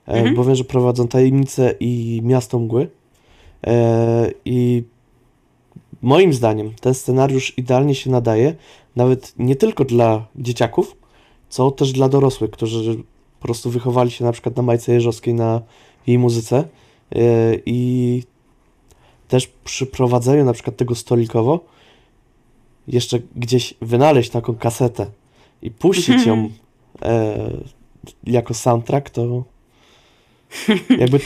Mhm. bo wiem, że prowadzą tajemnice i Miasto Mgły. E, I moim zdaniem ten scenariusz idealnie się nadaje nawet nie tylko dla dzieciaków, co też dla dorosłych, którzy po prostu wychowali się na przykład na Majce Jeżowskiej, na jej muzyce e, i też przy prowadzeniu na przykład tego stolikowo jeszcze gdzieś wynaleźć taką kasetę i puścić ją e, jako soundtrack, to jakby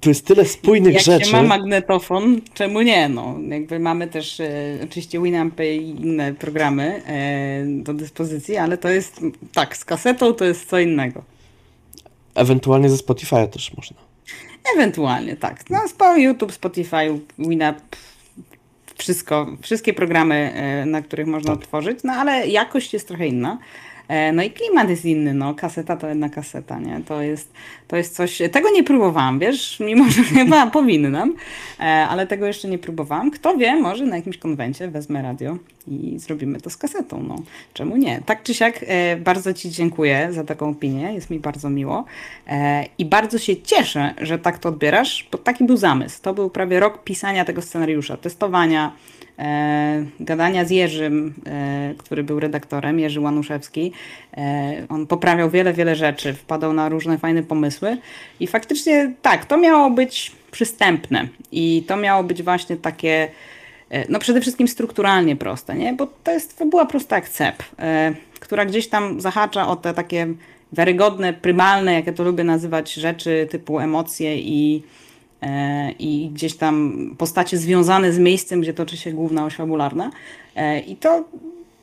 tu jest tyle spójnych Jak rzeczy. się ma magnetofon, czemu nie? No, jakby mamy też e, oczywiście Winampy i inne programy e, do dyspozycji, ale to jest, tak, z kasetą to jest co innego. Ewentualnie ze Spotify'a też można. Ewentualnie, tak. No, spo, YouTube, Spotify, Winamp, wszystko, wszystkie programy, e, na których można Tak. tworzyć, no ale jakość jest trochę inna. E, No i klimat jest inny, no kaseta to jedna kaseta, nie? To jest, to jest coś, tego nie próbowałam, wiesz, mimo że chyba powinnam, e, ale tego jeszcze nie próbowałam. Kto wie, może na jakimś konwencie wezmę radio i zrobimy to z kasetą, no czemu nie? Tak czy siak, e, bardzo Ci dziękuję za taką opinię, jest mi bardzo miło i bardzo się cieszę, że tak to odbierasz, bo taki był zamysł. To był prawie rok pisania tego scenariusza, testowania, gadania z Jerzym, e, który był redaktorem, Jerzy Łanuszewski. E, on poprawiał wiele, wiele rzeczy, wpadał na różne fajne pomysły i faktycznie tak, to miało być przystępne i to miało być właśnie takie, e, no przede wszystkim strukturalnie proste, nie? Bo to jest fabuła prosta jak cep, e, która gdzieś tam zahacza o te takie wiarygodne, prymalne, jak ja to lubię nazywać, rzeczy typu emocje i e, i gdzieś tam postacie związane z miejscem, gdzie toczy się główna oś fabularna. E, I to,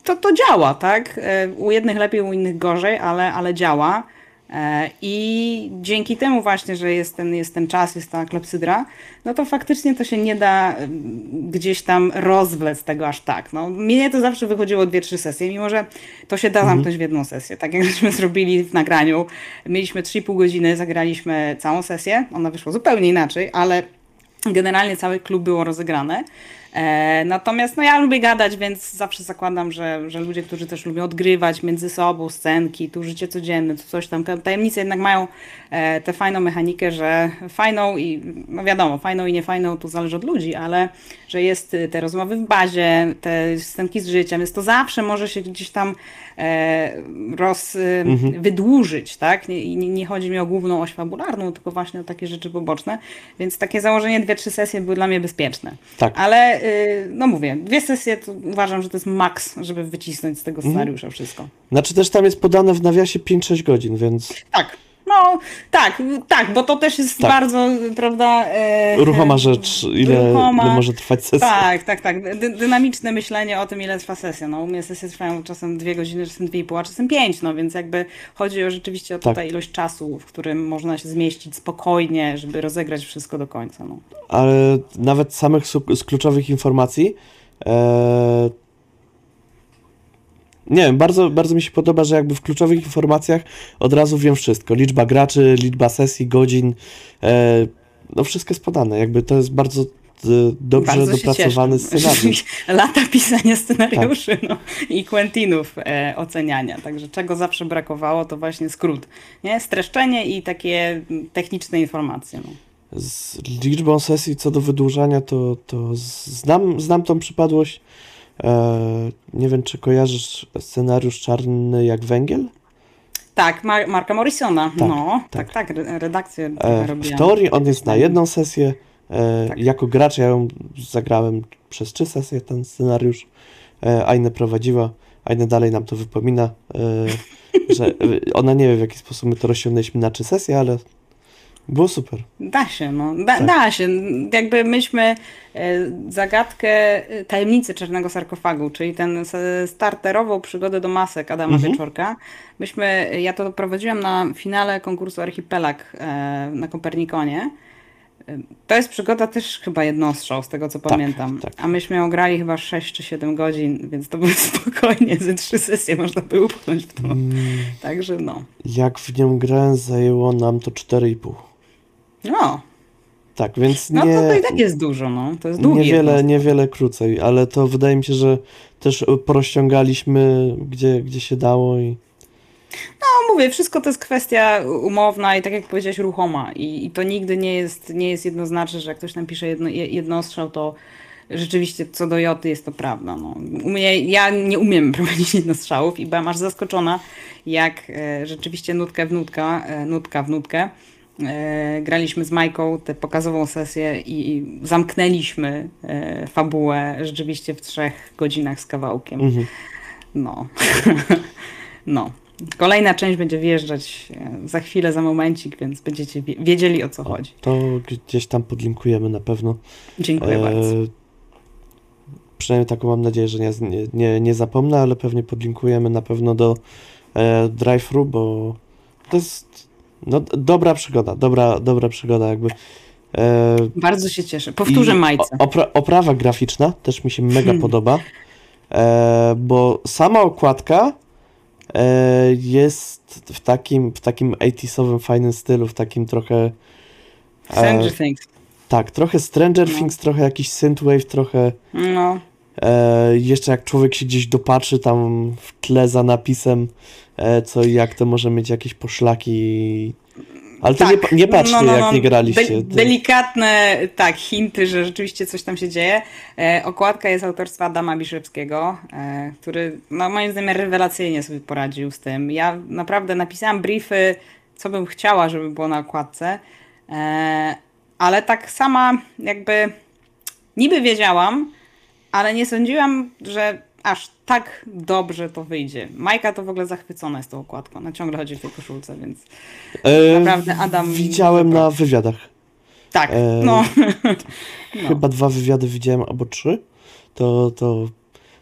to, to działa, tak? E, U jednych lepiej, u innych gorzej, ale, ale działa. E, I dzięki temu właśnie, że jest ten, jest ten czas, jest ta klepsydra, no to faktycznie to się nie da gdzieś tam rozwlec tego aż tak. No, mnie to zawsze wychodziło dwie, trzy sesje, mimo że to się da zamknąć w jedną sesję. Tak jak żeśmy zrobili w nagraniu, mieliśmy 3,5 godziny, zagraliśmy całą sesję, ona wyszła zupełnie inaczej, ale generalnie cały klub było rozegrane. E, natomiast no ja lubię gadać, więc zawsze zakładam, że, że ludzie, którzy też lubią odgrywać między sobą scenki, tu życie codzienne, tu coś tam, tajemnice jednak mają e, tę fajną mechanikę, że fajną i no wiadomo, fajną i niefajną to zależy od ludzi, ale że jest y, te rozmowy w bazie, te scenki z życiem, więc to zawsze może się gdzieś tam e, roz, y, wydłużyć, tak? Nie, nie, nie chodzi mi o główną oś fabularną, tylko właśnie o takie rzeczy poboczne, więc takie założenie dwie, trzy sesje były dla mnie bezpieczne. Tak. Ale y, no mówię, dwie sesje to uważam, że to jest maks, żeby wycisnąć z tego Mhm. scenariusza wszystko. Znaczy też tam jest podane w nawiasie 5-6 godzin, więc Tak. No, tak, tak, bo to też jest Tak. bardzo, prawda... E, ruchoma rzecz, ile, ruchoma. ile może trwać sesja. Tak, tak, tak. Dy, dynamiczne myślenie o tym, ile trwa sesja. No, u mnie sesje trwają czasem dwie godziny, czasem dwie i pół, a czasem pięć, no więc jakby chodzi o rzeczywiście o Tak. tutaj ilość czasu, w którym można się zmieścić spokojnie, żeby rozegrać wszystko do końca. No. ale nawet samych z kluczowych informacji. E... Nie wiem, bardzo, bardzo mi się podoba, że jakby w kluczowych informacjach od razu wiem wszystko. Liczba graczy, liczba sesji, godzin, e... no wszystko jest podane. Jakby to jest bardzo e, dobrze Bardzo dopracowany scenariusz. Lata pisania scenariuszy no, i Quentinów e, oceniania. Także czego zawsze brakowało, to właśnie skrót. Nie? Streszczenie i takie techniczne informacje. No. Z liczbą sesji co do wydłużania, to, to znam, znam tą przypadłość. E... Nie wiem, czy kojarzysz scenariusz czarny jak węgiel? Tak, Mar- Marka Morrisona. Tak, no, tak. tak, tak, re- redakcję E, trochę w teorii on jest na jedną sesję. E, Tak. Jako gracz ja ją zagrałem przez trzy sesje ten scenariusz. E, Aine prowadziła. Aine dalej nam to wypomina, e, że e, ona nie wie w jaki sposób my to rozciągnęliśmy na trzy sesje, ale było super. Da się, no. Da, Tak. da się. Jakby myśmy e, zagadkę e, tajemnicy Czarnego Sarkofagu, czyli ten starterową przygodę do masek Adama Mhm. Wieczorka, myśmy, ja to prowadziłam na finale konkursu Archipelag e, na Kopernikonie. To jest przygoda też chyba jednostrzał, z tego co pamiętam. tak. A myśmy ją grali chyba 6 czy 7 godzin, więc to było spokojnie, ze trzy sesje można by upchnąć w to. Mm, Także no. Jak w nią grałem, zajęło nam to 4,5. No, Tak, więc nie, no to, to i tak jest dużo, no. To jest długi niewiele, niewiele krócej, ale to wydaje mi się, że też e, porozciągaliśmy gdzie, gdzie się dało i No mówię, wszystko to jest kwestia umowna i tak jak powiedziałeś, ruchoma. I, i to nigdy nie jest, nie jest jednoznaczne, że jak ktoś nam pisze jedno, je- jednostrzał, to rzeczywiście co do joty jest to prawda. No. Ja nie umiem prowadzić jednostrzałów i byłam aż zaskoczona, jak e, rzeczywiście nutkę w nutka, e, nutka w nutkę. E, graliśmy z Majką tę pokazową sesję i, zamknęliśmy e, fabułę rzeczywiście w trzech godzinach z kawałkiem. mhm. No. no. Kolejna część będzie wjeżdżać e, za chwilę, za momencik, więc będziecie wie- wiedzieli o co chodzi. to gdzieś tam podlinkujemy na pewno. Dziękuję E, bardzo. Przynajmniej taką mam nadzieję, że nie, nie, nie, nie zapomnę, ale pewnie podlinkujemy na pewno do e, drive-thru, bo to jest no, dobra przygoda, dobra, dobra przygoda jakby. E, Bardzo się cieszę. Powtórzę Majce. Opra oprawa graficzna też mi się mega Hmm. podoba, e, bo sama okładka e, jest w takim, w takim 80-owym fajnym stylu, w takim trochę e, Stranger Things. tak, trochę Stranger No. Things, trochę jakiś synthwave, trochę No, E, jeszcze jak człowiek się gdzieś dopatrzy tam w tle za napisem, e, co i jak to może mieć jakieś poszlaki. Ale to nie, pa- nie patrzcie, jak nie graliście. Tak. De- delikatne, tak, hinty, że rzeczywiście coś tam się dzieje. E, okładka jest autorstwa Adama Biszewskiego, e, który, no moim zdaniem, rewelacyjnie sobie poradził z tym. Ja naprawdę napisałam briefy, co bym chciała, żeby było na okładce, e, ale tak sama jakby niby wiedziałam, ale nie sądziłam, że aż tak dobrze to wyjdzie. Majka to w ogóle zachwycona jest tą okładką. Ona ciągle chodzi w tej koszulce, więc e, naprawdę Adam- Widziałem na wywiadach. tak, E, no. no. Chyba dwa wywiady widziałem, albo trzy. To, to...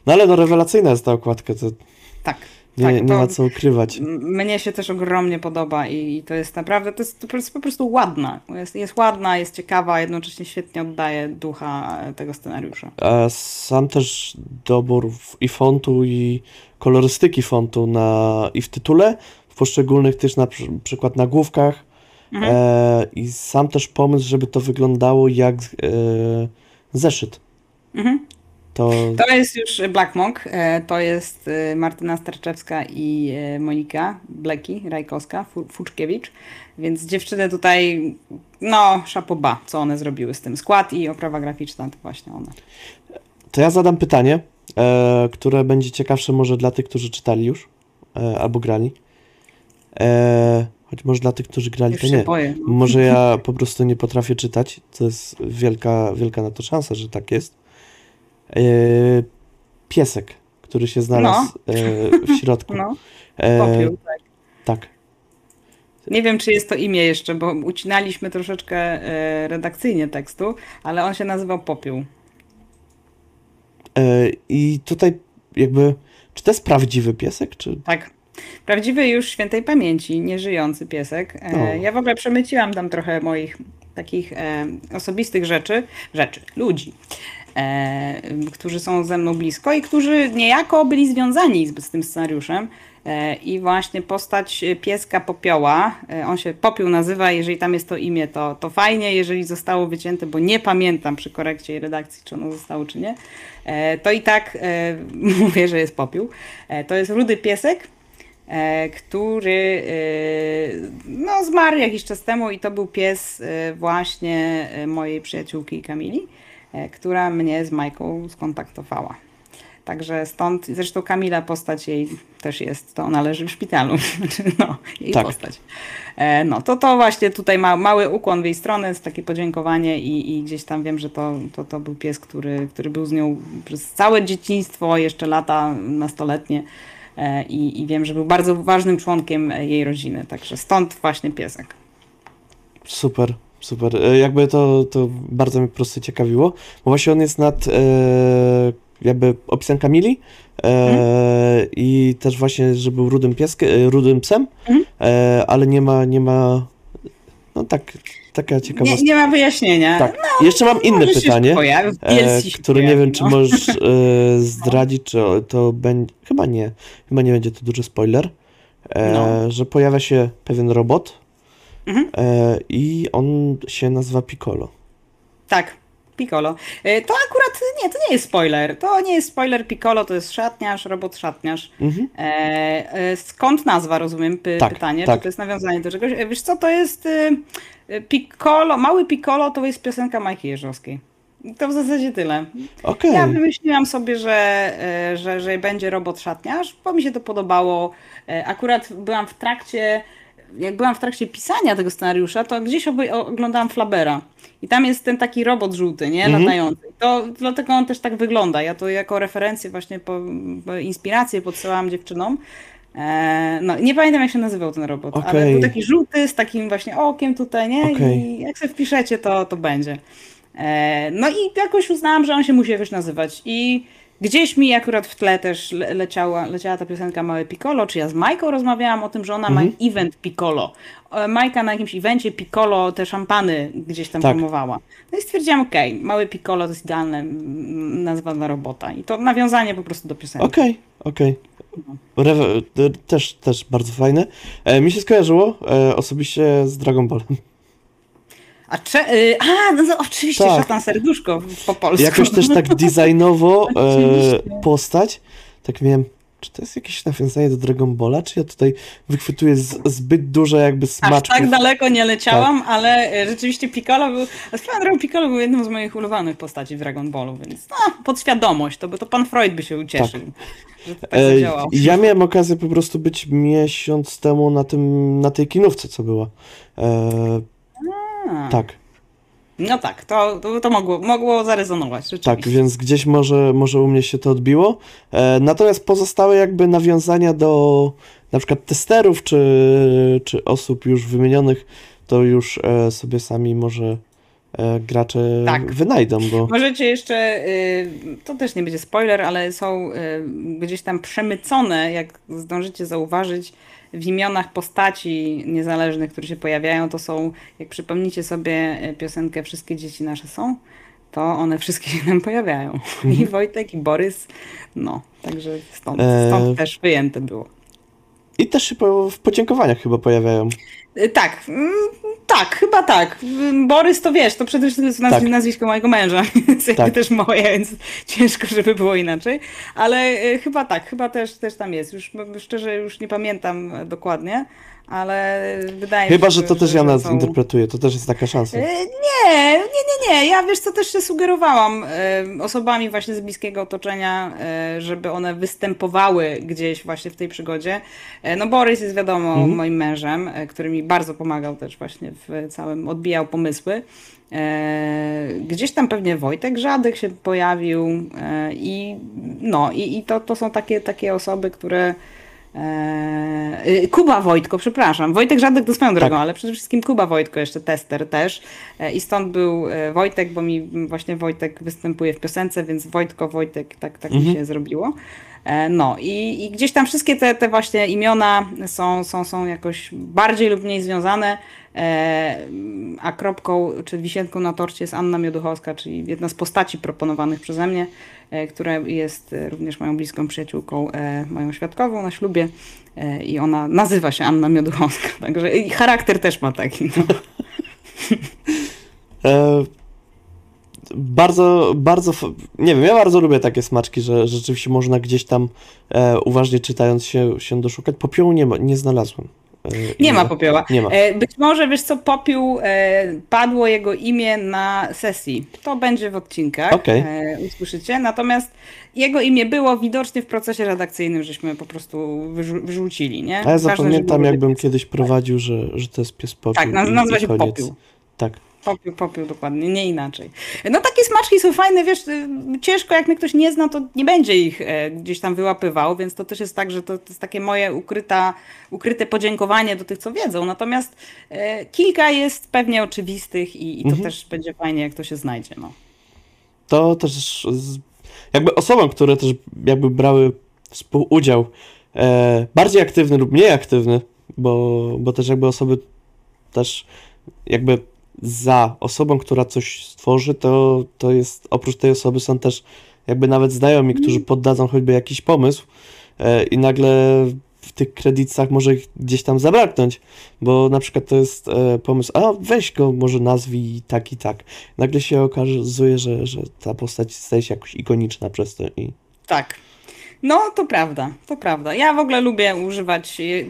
No ale no rewelacyjna jest ta okładka, to Tak. Nie, tak, nie ma co ukrywać. Mnie się też ogromnie podoba i, i to jest naprawdę, to jest, to jest po prostu ładna. Jest, jest ładna, jest ciekawa, jednocześnie świetnie oddaje ducha e, tego scenariusza. A sam też dobór i fontu, i kolorystyki fontu na, i w tytule, w poszczególnych też na przy- przykład nagłówkach. Mhm. E, I sam też pomysł, żeby to wyglądało jak e, zeszyt. Mhm. To, To jest już Black Monk, e, to jest e, Martyna Starczewska i e, Monika Bleki, Rajkowska, Fu- Fuczkiewicz, więc dziewczyny tutaj, no, szapoba, co one zrobiły z tym. Skład i oprawa graficzna to właśnie one. to ja zadam pytanie, które będzie ciekawsze może dla tych, którzy czytali już albo grali. Choć może dla tych, którzy grali, Już to nie. boję. Może ja po prostu nie potrafię czytać. To jest wielka, wielka na to szansa, że tak jest. E, piesek, który się znalazł e, w środku. No, E, popiół, tak. tak. Nie wiem, czy jest to imię jeszcze, bo ucinaliśmy troszeczkę redakcyjnie tekstu, ale on się nazywał Popiół. I tutaj jakby, czy to jest prawdziwy piesek, czy... Tak. Prawdziwy już świętej pamięci, nieżyjący piesek. O. Ja w ogóle przemyciłam tam trochę moich takich osobistych rzeczy, rzeczy, ludzi, którzy są ze mną blisko i którzy niejako byli związani z, z tym scenariuszem. E, I właśnie postać pieska Popioła, e, on się Popiół nazywa, jeżeli tam jest to imię, to, to fajnie, jeżeli zostało wycięte, bo nie pamiętam przy korekcie i redakcji, czy ono zostało, czy nie, e, to i tak e, mówię, że jest Popiół. E, To jest rudy piesek, e, który e, no, zmarł jakiś czas temu i to był pies e, właśnie e, mojej przyjaciółki Kamili, e, która mnie z Majką skontaktowała. Także stąd, zresztą Kamila postać jej też jest, to ona leży w szpitalu, Znaczy, no, jej Tak. postać. E, no, to to właśnie tutaj ma mały ukłon w jej stronę, jest takie podziękowanie i, i gdzieś tam wiem, że to, to, to był pies, który, który był z nią przez całe dzieciństwo, jeszcze lata nastoletnie e, i, i wiem, że był bardzo ważnym członkiem e, jej rodziny, także stąd właśnie piesek. Super, super. E, Jakby to, to bardzo mnie po prostu ciekawiło, bo właśnie on jest nad e, jakby opisem Kamili e, Mhm. i też właśnie, że był rudym pieskiem, e, rudym psem, Mhm. e, ale nie ma, nie ma, no tak, taka Nie, ciekawostka. nie ma wyjaśnienia. Tak. Jeszcze mam inne pytanie, pojawi, e, które nie wiem, czy no. możesz zdradzić, czy to będzie, chyba nie, chyba nie będzie to duży spoiler, No. że pojawia się pewien robot Mhm. e, i on się nazywa Piccolo. Tak, Piccolo. E, To akurat nie, to nie jest spoiler. To nie jest spoiler Piccolo, to jest szatniarz, robot szatniarz. Mhm. E, skąd nazwa, rozumiem, py, Tak, pytanie, tak. czy to jest nawiązanie do czegoś. Wiesz co, to jest Piccolo, mały Piccolo to jest piosenka Majki Jeżowskiej. To w zasadzie tyle. Okej. Ja wymyśliłam sobie, że, że, że będzie robot szatniarz, bo mi się to podobało. Akurat byłam w trakcie, jak byłam w trakcie pisania tego scenariusza, to gdzieś oglądałam Flabera. I tam jest ten taki robot żółty, nie? Mhm. Latający. To dlatego on też tak wygląda. Ja to jako referencję właśnie, po, po inspirację podsyłałam dziewczynom. E, no, nie pamiętam jak się nazywał ten robot, ale Okej. był taki żółty z takim właśnie okiem tutaj, nie? Okej. I jak sobie wpiszecie, to, to będzie. E, no i jakoś uznałam, że on się musi jakoś nazywać. I gdzieś mi akurat w tle też le leciała, leciała ta piosenka Małe Piccolo, czy ja z Majką rozmawiałam o tym, że ona Mhm. ma event Piccolo. E, Majka na jakimś evencie Piccolo te szampany gdzieś tam Tak. promowała. No i stwierdziłam, okej, Mały Piccolo to jest idealna nazwa dla robota. I to nawiązanie po prostu do piosenki. Okej, okej. Rewe- e, Też, też bardzo fajne. E, mi się skojarzyło e, osobiście z Dragon Ballem. A, cze- y, a no, to oczywiście, Tak. szatan serduszko po polsku. Jakoś też tak designowo e, postać. Tak miałem, czy to jest jakieś nawiązanie do Dragon Balla, czy ja tutaj wychwytuję z, zbyt duże jakby Aż smaczków? tak daleko nie leciałam, ale e, rzeczywiście Piccolo był, swoją drogą Piccolo był jedną z moich ulowanych postaci w Dragon Ballu, więc no, podświadomość, to, by, to pan Freud by się ucieszył, to tak E, ja miałem okazję po prostu być miesiąc temu na tym, na tej kinówce, co była. E, A, tak, No tak, to, to, to mogło, mogło zarezonować, rzeczywiście. tak, więc gdzieś może, może u mnie się to odbiło. E, natomiast pozostałe jakby nawiązania do na przykład testerów, czy, czy osób już wymienionych, to już e, sobie sami może e, gracze Tak. wynajdą, bo Możecie jeszcze, y, to też nie będzie spoiler, ale są y, gdzieś tam przemycone, jak zdążycie zauważyć, w imionach postaci niezależnych, które się pojawiają, to są, jak przypomnicie sobie y, piosenkę Wszystkie dzieci nasze są, to one wszystkie się nam pojawiają. I Wojtek, i Borys, no, także stąd, E, stąd też wyjęte było. I też się w podziękowaniach chyba pojawiają. Y, Tak, mm, tak, chyba tak. Borys to wiesz, to przede wszystkim jest nazw- Tak. nazwisko mojego męża, więc Tak. też moje, więc ciężko, żeby było inaczej. Ale e, chyba tak, chyba też, też tam jest. Już szczerze już nie pamiętam dokładnie, ale wydaje mi Chyba, się, że to też Jana są- zinterpretuje, to też jest taka szansa. E, Nie, nie, nie, nie. Ja wiesz co, też się sugerowałam osobami właśnie z bliskiego otoczenia, e, żeby one występowały gdzieś właśnie w tej przygodzie. E, no Borys jest wiadomo Mhm. moim mężem, który mi bardzo pomagał też właśnie w całym, odbijał pomysły. Gdzieś tam pewnie Wojtek Żadek się pojawił i no i, i to, to są takie, takie osoby, które e, y, Kuba Wojtko, przepraszam. Wojtek Żadek to swoją drogą, ale przede wszystkim Kuba Wojtko, jeszcze tester też. E, I stąd był e, Wojtek, bo mi właśnie Wojtek występuje w piosence, więc Wojtko, Wojtek, tak, tak mi Mhm. się zrobiło. No i, i gdzieś tam wszystkie te, te właśnie imiona są, są, są jakoś bardziej lub mniej związane, a kropką czy wisienką na torcie jest Anna Mioduchowska, czyli jedna z postaci proponowanych przeze mnie, która jest e, również moją bliską przyjaciółką, e, moją świadkową na ślubie e, i ona nazywa się Anna Mioduchowska, także i charakter też ma taki. No. E, bardzo, bardzo, nie wiem, ja bardzo lubię takie smaczki, że rzeczywiście można gdzieś tam e, uważnie czytając się, się doszukać. Popiołu nie nie znalazłem. Nie ma popioła. Nie ma. E, Być może, wiesz co, popiół, e, padło jego imię na sesji. To będzie w odcinkach, Okej. e, usłyszycie. Natomiast jego imię było widocznie w procesie redakcyjnym, żeśmy po prostu wyrzu- wyrzucili, nie? A ja zapamiętam, jakbym kiedyś prowadził, że, że to jest pies popiół. Tak, nazywa się koniec. popiół. Tak. Popiół, popiół, dokładnie, nie inaczej. No takie smaczki są fajne, wiesz, y, ciężko jak mnie ktoś nie zna, to nie będzie ich e, gdzieś tam wyłapywał, więc to też jest tak, że to, to jest takie moje ukryta, ukryte podziękowanie do tych, co wiedzą. Natomiast e, kilka jest pewnie oczywistych i, i to Mhm. też będzie fajnie, jak to się znajdzie. No. To też jakby osobom, które też jakby brały współudział, e, bardziej aktywny lub mniej aktywny, bo, bo też jakby osoby też jakby za osobą, która coś stworzy, to, to jest, oprócz tej osoby są też jakby nawet znajomi, którzy poddadzą choćby jakiś pomysł e, i nagle w tych kredytach może ich gdzieś tam zabraknąć, bo na przykład to jest e, pomysł, a weź go może nazwij tak i tak. Nagle się okazuje, że, że ta postać staje się jakoś ikoniczna przez to i Tak. No, to prawda, to prawda. Ja w ogóle lubię używać. y,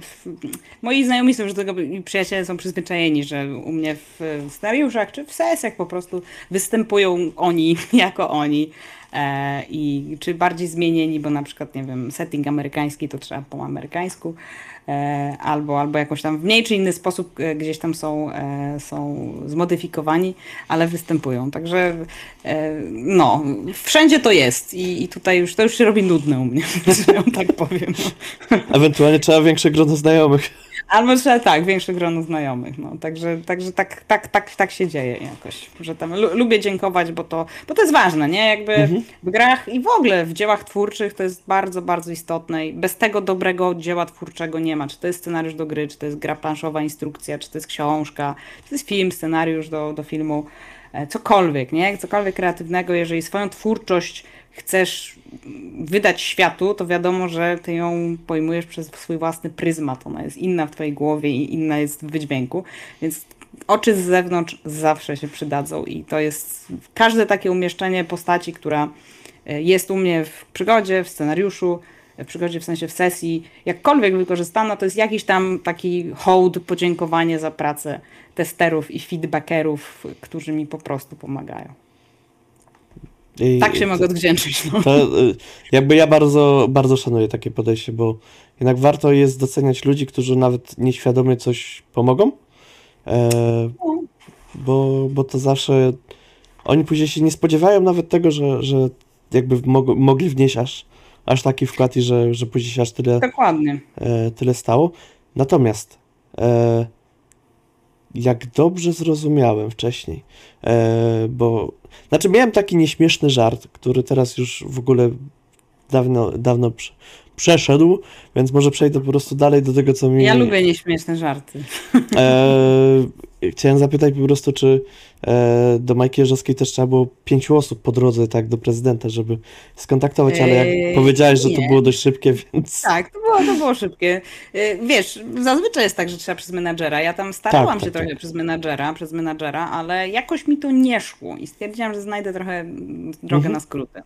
Moi znajomi są już do tego i przyjaciele są przyzwyczajeni, że u mnie w w scenariuszach czy w sesjach po prostu występują oni jako oni. E, I czy bardziej zmienieni, bo na przykład, nie wiem, setting amerykański to trzeba po amerykańsku, albo, albo jakoś tam w mniej czy inny sposób e, gdzieś tam są, e, są zmodyfikowani, ale występują. Także e, no, wszędzie to jest i, i tutaj już to już się robi nudne u mnie, że tak powiem. ewentualnie trzeba większe grono znajomych. Albo trzeba tak, większe grono znajomych. No. Także, także tak, tak, tak, tak się dzieje jakoś, że tam lu- lubię dziękować, bo to, bo to jest ważne, nie? Jakby Mhm. w grach i w ogóle w dziełach twórczych to jest bardzo, bardzo istotne i bez tego dobrego dzieła twórczego nie ma. Czy to jest scenariusz do gry, czy to jest gra planszowa, instrukcja, czy to jest książka, czy to jest film, scenariusz do, do filmu, cokolwiek, nie? Cokolwiek kreatywnego, jeżeli swoją twórczość chcesz wydać światu, to wiadomo, że ty ją pojmujesz przez swój własny pryzmat. Ona jest inna w twojej głowie i inna jest w wydźwięku, więc oczy z zewnątrz zawsze się przydadzą i to jest każde takie umieszczenie postaci, która e, jest u mnie w przygodzie, w scenariuszu, w przygodzie w sensie w sesji, jakkolwiek wykorzystana, to jest jakiś tam taki hołd, podziękowanie za pracę testerów i feedbackerów, którzy mi po prostu pomagają. I Tak się mogę odwdzięczyć. No. To, y, jakby ja bardzo, bardzo szanuję takie podejście, bo jednak warto jest doceniać ludzi, którzy nawet nieświadomie coś pomogą, e, bo, bo to zawsze oni później się nie spodziewają nawet tego, że, że jakby mog, mogli wnieść aż, aż taki wkład i że, że później się aż tyle, Dokładnie. e, tyle stało. Natomiast e, jak dobrze zrozumiałem wcześniej, e, bo znaczy miałem taki nieśmieszny żart, który teraz już w ogóle dawno, dawno przeszedł, więc może przejdę po prostu dalej do tego, co mi... Ja lubię nieśmieszne żarty. E, chciałem zapytać po prostu, czy e, do Majki Jerzowskiej też trzeba było pięciu osób po drodze, tak, do prezydenta, żeby skontaktować, ale jak Eee, powiedziałeś, że to było dość szybkie, więc... Tak, to było, to było szybkie. Y, Wiesz, zazwyczaj jest tak, że trzeba przez menadżera. Ja tam starałam Tak, się tak, trochę tak. przez menadżera, przez menadżera, ale jakoś mi to nie szło i stwierdziłam, że znajdę trochę mm, drogę Mhm. na skróty.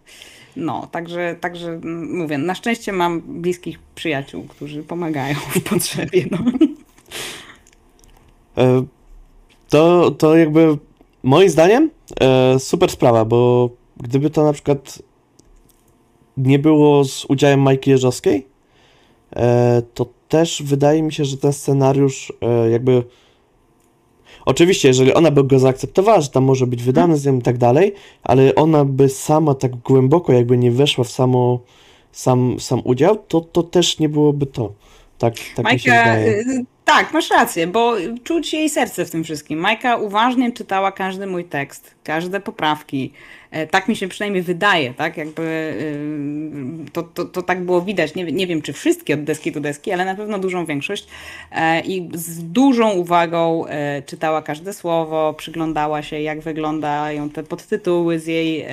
No, także, także mm, mówię, na szczęście mam bliskich przyjaciół, którzy pomagają w potrzebie. No. E, To, to jakby moim zdaniem e, super sprawa, bo gdyby to na przykład nie było z udziałem Majki Jeżowskiej, e, to też wydaje mi się, że ten scenariusz jakby oczywiście, jeżeli ona by go zaakceptowała, że tam może być wydany z nią i tak dalej, ale ona by sama tak głęboko jakby nie weszła w samo, sam, sam udział, to, to też nie byłoby to. Tak, tak mi się Majka, wydaje. y, tak, masz rację, bo czuć jej serce w tym wszystkim. Majka uważnie czytała każdy mój tekst, każde poprawki. E, Tak mi się przynajmniej wydaje, tak? Jakby y, to, to, to tak było widać. Nie, nie wiem, czy wszystkie od deski do deski, ale na pewno dużą większość. E, I z dużą uwagą e, czytała każde słowo, przyglądała się, jak wyglądają te podtytuły z jej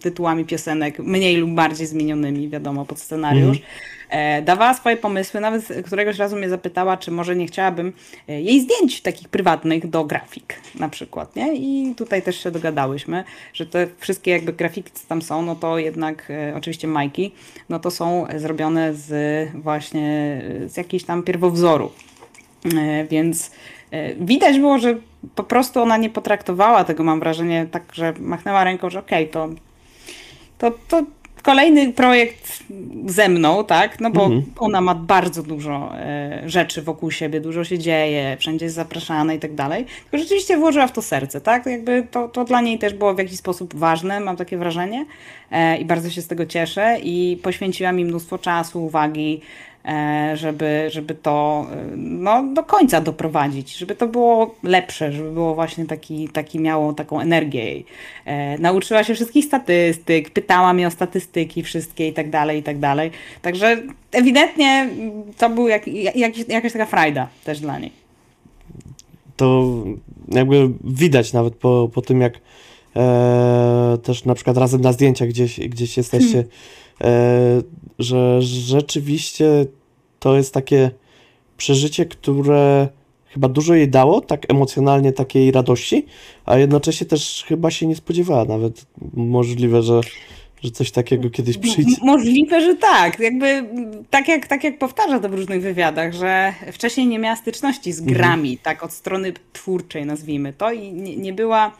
tytułami piosenek, mniej lub bardziej zmienionymi, wiadomo, pod scenariusz. E, Dawała swoje pomysły, nawet któregoś razu mnie zapytała, czy może nie chciałabym e, jej zdjęć takich prywatnych do grafik na przykład, nie? I tutaj też się dogadałyśmy, że te wszystkie jakby grafiki, co tam są, no to jednak e, oczywiście Majki, no to są zrobione z właśnie e, z jakichś tam pierwowzorów. E, Więc e, widać było, że po prostu ona nie potraktowała tego, mam wrażenie, tak, że machnęła ręką, że okej, to, to, to kolejny projekt ze mną, tak? No bo Mhm. ona ma bardzo dużo e, rzeczy wokół siebie, dużo się dzieje, wszędzie jest zapraszana i tak dalej. Tylko rzeczywiście włożyła w to serce, tak? Jakby to, to dla niej też było w jakiś sposób ważne, mam takie wrażenie. E, I bardzo się z tego cieszę i poświęciła mi mnóstwo czasu, uwagi, żeby, żeby to e, no, do końca doprowadzić, żeby to było lepsze, żeby było właśnie taki, taki miało taką energię. E, nauczyła się wszystkich statystyk, pytała mnie o statystyki wszystkie i tak dalej, i tak dalej. Także ewidentnie to był jak, jak, jakaś taka frajda też dla niej. to jakby widać nawet po, po tym, jak e, też na przykład razem na zdjęciach gdzieś, gdzieś jesteście, e, że rzeczywiście to jest takie przeżycie, które chyba dużo jej dało, tak emocjonalnie takiej radości, a jednocześnie też chyba się nie spodziewała nawet. Możliwe, że, że coś takiego kiedyś przyjdzie. Możliwe, że tak. Jakby tak jak, tak jak powtarza to w różnych wywiadach, że wcześniej nie miała styczności z Mhm. grami, tak od strony twórczej nazwijmy to i nie, nie była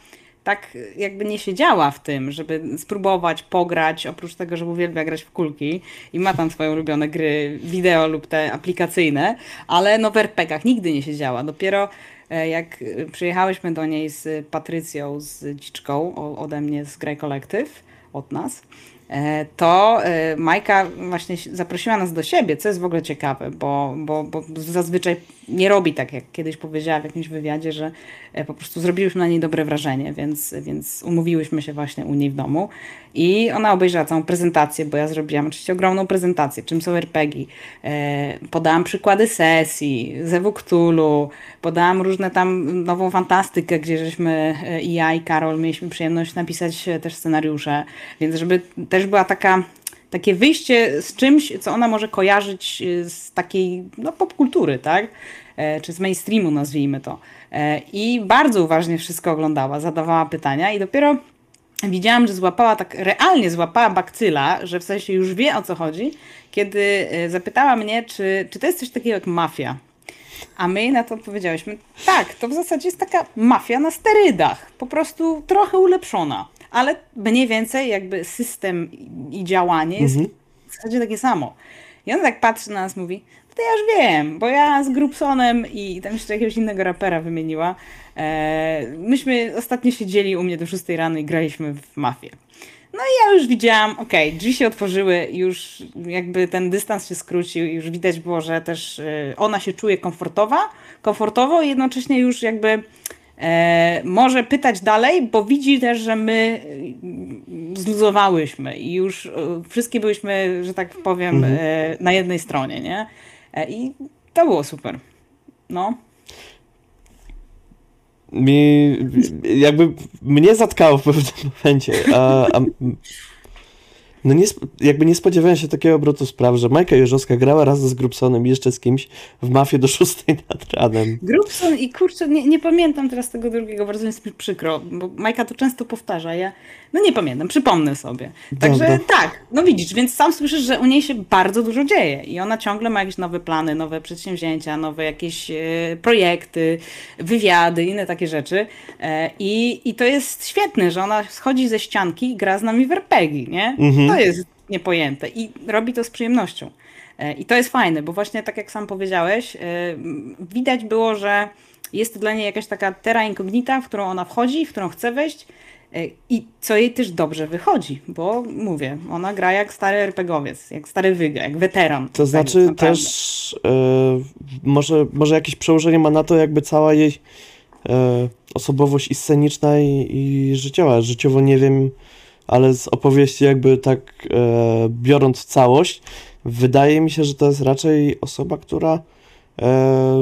tak jakby nie siedziała w tym, żeby spróbować pograć, oprócz tego, że uwielbia grać w kulki i ma tam swoje ulubione gry wideo lub te aplikacyjne, ale no w RPGach nigdy nie siedziała. Dopiero e, jak przyjechałyśmy do niej z Patrycją, z Dziczką ode mnie z Grey Collective, od nas, e, to e, Majka właśnie zaprosiła nas do siebie, co jest w ogóle ciekawe, bo, bo, bo zazwyczaj nie robi tak, jak kiedyś powiedziała w jakimś wywiadzie, że e, po prostu zrobiłyśmy na niej dobre wrażenie, więc, więc umówiłyśmy się właśnie u niej w domu i ona obejrzała całą prezentację, bo ja zrobiłam oczywiście ogromną prezentację, czym są RPG. E, podałam przykłady sesji, Zewu Cthulhu, podałam różne tam nową fantastykę, gdzie żeśmy e, i ja i Karol mieliśmy przyjemność napisać też scenariusze, więc żeby też była taka takie wyjście z czymś, co ona może kojarzyć e, z takiej no, popkultury, tak? E, Czy z mainstreamu nazwijmy to. E, I bardzo uważnie wszystko oglądała, zadawała pytania i dopiero widziałam, że złapała tak, realnie złapała bakcyla, że w sensie już wie o co chodzi, kiedy e, zapytała mnie, czy, czy to jest coś takiego jak mafia. A my na to odpowiedziałyśmy, tak, to w zasadzie jest taka mafia na sterydach, po prostu trochę ulepszona, ale mniej więcej jakby system i- działanie jest Mhm. w zasadzie takie samo. I ona tak patrzy na nas, mówi, to ja już wiem, bo ja z Grubsonem i tam jeszcze jakiegoś innego rapera wymieniła, e, myśmy ostatnio siedzieli u mnie do 6 rano i graliśmy w mafię. No i ja już widziałam, okej, drzwi się otworzyły, już jakby ten dystans się skrócił, już widać było, że też e, ona się czuje komfortowa, komfortowo i jednocześnie już jakby może pytać dalej, bo widzi też, że my e, zluzowałyśmy i już e, wszystkie byłyśmy, że tak powiem, Mhm. e, na jednej stronie, nie? E, I to było super. No. mi jakby mnie zatkało w pewnym momencie. A, a, no nie, jakby nie spodziewałem się takiego obrotu spraw, że Majka Jerzowska grała razem z Grubsonem i jeszcze z kimś w Mafię do szóstej nad ranem. Grubson i kurczę, nie, nie pamiętam teraz tego drugiego, bardzo jest mi przykro, bo Majka to często powtarza, ja no nie pamiętam, przypomnę sobie. Także Dobra. tak, no widzisz, więc sam słyszysz, że u niej się bardzo dużo dzieje i ona ciągle ma jakieś nowe plany, nowe przedsięwzięcia, nowe jakieś e, projekty, wywiady, inne takie rzeczy e, i, i to jest świetne, że ona schodzi ze ścianki i gra z nami w RPG, nie? Mhm. To jest niepojęte i robi to z przyjemnością. E, I to jest fajne, bo właśnie tak jak sam powiedziałeś, e, widać było, że jest to dla niej jakaś taka terra incognita, w którą ona wchodzi, w którą chce wejść e, i co jej też dobrze wychodzi, bo mówię, ona gra jak stary RPGowiec, jak stary wyga, jak weteran. To Tak znaczy naprawdę. też może, może jakieś przełożenie ma na to jakby cała jej osobowość i sceniczna i, i życiowa. Życiowo nie wiem, ale z opowieści jakby tak e, biorąc całość, wydaje mi się, że to jest raczej osoba, która e,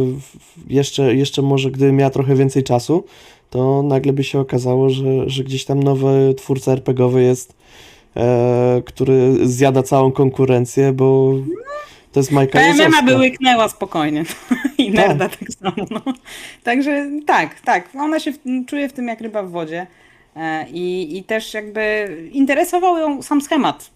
jeszcze, jeszcze może gdyby miała trochę więcej czasu, to nagle by się okazało, że, że gdzieś tam nowy twórca RPGowy jest, e, który zjada całą konkurencję, bo to jest Majka PMMA by łyknęła spokojnie i Nerda tak samo. No. Także tak, tak, ona się w, czuje w tym jak ryba w wodzie. E, I, I też jakby interesował ją sam schemat,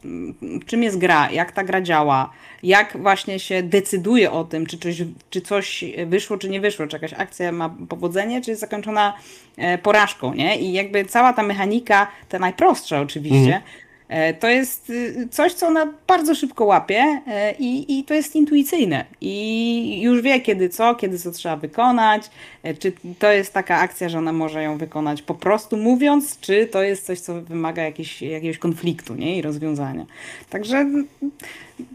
czym jest gra, jak ta gra działa, jak właśnie się decyduje o tym, czy coś, czy coś wyszło, czy nie wyszło, czy jakaś akcja ma powodzenie, czy jest zakończona e, porażką, nie? I jakby cała ta mechanika, ta najprostsza oczywiście, Mhm. E, To jest y, coś, co ona bardzo szybko łapie i, i to jest intuicyjne. I już wie, kiedy co, kiedy co trzeba wykonać. E, Czy to jest taka akcja, że ona może ją wykonać po prostu mówiąc, czy to jest coś, co wymaga jakiś, jakiegoś konfliktu nie? i rozwiązania. Także mm,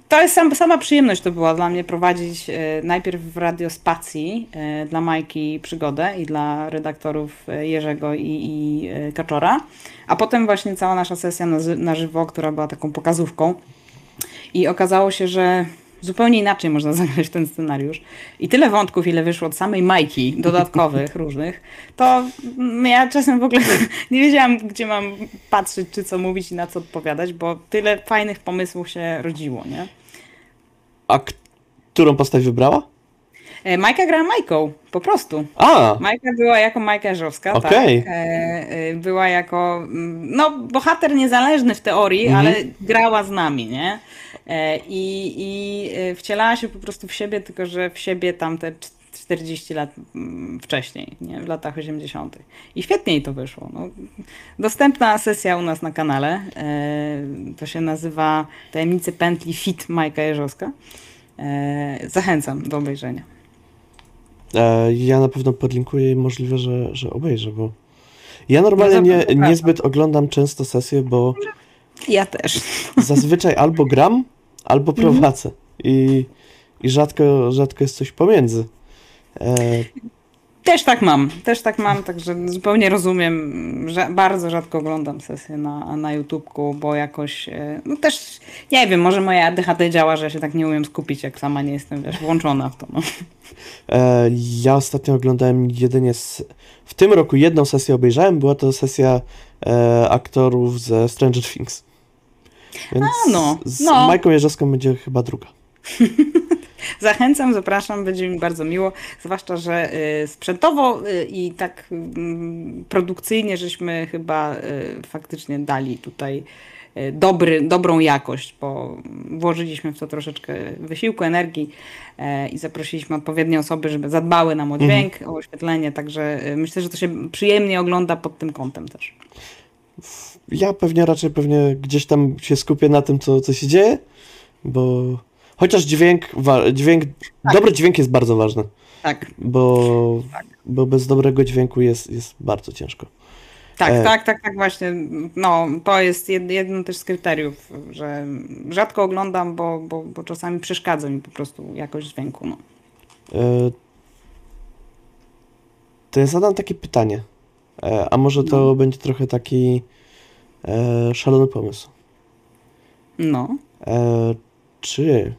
to jest sam, sama przyjemność to była dla mnie prowadzić e, najpierw w radiospacji e, dla Majki przygodę i dla redaktorów Jerzego i, i Kaczora, a potem właśnie cała nasza sesja na, na żywo, która była taką pokazówką i okazało się, że zupełnie inaczej można zagrać ten scenariusz. I tyle wątków, ile wyszło od samej Majki, dodatkowych, różnych, to mm, ja czasem w ogóle nie wiedziałam, gdzie mam patrzeć, czy co mówić i na co odpowiadać, bo tyle fajnych pomysłów się rodziło, nie? A którą postać wybrała? E, Majka grała Majką, po prostu. A, Majka była jako Majka Jerzowska, Okej. tak. E, e, była jako, mm, no, bohater niezależny w teorii, Mhm. ale grała z nami, nie? I, I wcielała się po prostu w siebie, tylko że w siebie tamte cz- 40 lat mm, wcześniej, nie? w latach 80. I świetnie jej to wyszło. No, dostępna sesja u nas na kanale. To się nazywa Tajemnice pętli Fit Majka Jerzowska. Zachęcam do obejrzenia. E, ja na pewno podlinkuję i możliwe, że, że obejrzę, bo ja normalnie No nie, zapraszam. niezbyt oglądam często sesje, bo Ja też. zazwyczaj albo gram, albo Mhm. prowadzę i, i rzadko, rzadko jest coś pomiędzy. E, Też tak mam, też tak mam, także zupełnie rozumiem, że bardzo rzadko oglądam sesje na, na YouTubeku, bo jakoś, e, no też, nie wiem, może moja ADHD działa, że ja się tak nie umiem skupić, jak sama nie jestem, wiesz, włączona w to, no. E, ja ostatnio oglądałem jedynie z, w tym roku jedną sesję obejrzałem, była to sesja e, aktorów ze Stranger Things. Więc A, no, z no. Majką Jerzowską będzie chyba druga. Zachęcam, zapraszam, będzie mi bardzo miło, zwłaszcza, że y, sprzętowo y, i tak mm, produkcyjnie żeśmy chyba y, faktycznie dali tutaj dobry, dobrą jakość, bo włożyliśmy w to troszeczkę wysiłku, energii e, i zaprosiliśmy odpowiednie osoby, żeby zadbały nam o dźwięk, o oświetlenie, także myślę, że to się przyjemnie ogląda pod tym kątem też. Ja pewnie raczej pewnie gdzieś tam się skupię na tym, co, co się dzieje, bo chociaż dźwięk, dźwięk dobry dźwięk jest bardzo ważny, Tak, bo, bo bez dobrego dźwięku jest, jest bardzo ciężko. tak, E. tak, tak, tak właśnie. No, to jest jed, jedno też z kryteriów, że rzadko oglądam, bo, bo, bo czasami przeszkadza mi po prostu jakość dźwięku. No. E, To ja zadam takie pytanie, e, a może to No. będzie trochę taki e, szalony pomysł. no. E, czy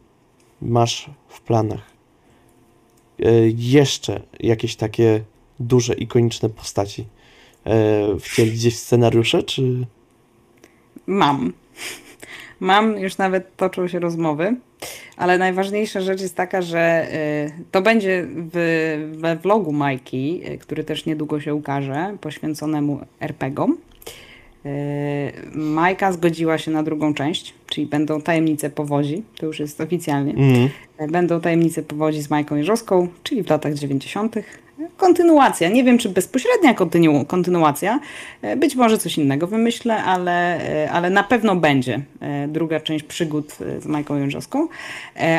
masz w planach e, jeszcze jakieś takie duże, ikoniczne postaci e, wcielić gdzieś w scenariusze, czy... Mam. Mam, już nawet toczą się rozmowy, ale najważniejsza rzecz jest taka, że y, to będzie w, we vlogu Majki, który też niedługo się ukaże, poświęconemu RPGom. Y, Majka zgodziła się na drugą część, czyli będą tajemnice powodzi, to już jest oficjalnie. Mm. Będą tajemnice powodzi z Majką Jeżowską, czyli w latach 90. Kontynuacja. Nie wiem, czy bezpośrednia kontynu kontynuacja. E, Być może coś innego wymyślę, ale, ale na pewno będzie druga część przygód z Majką Jeżowską.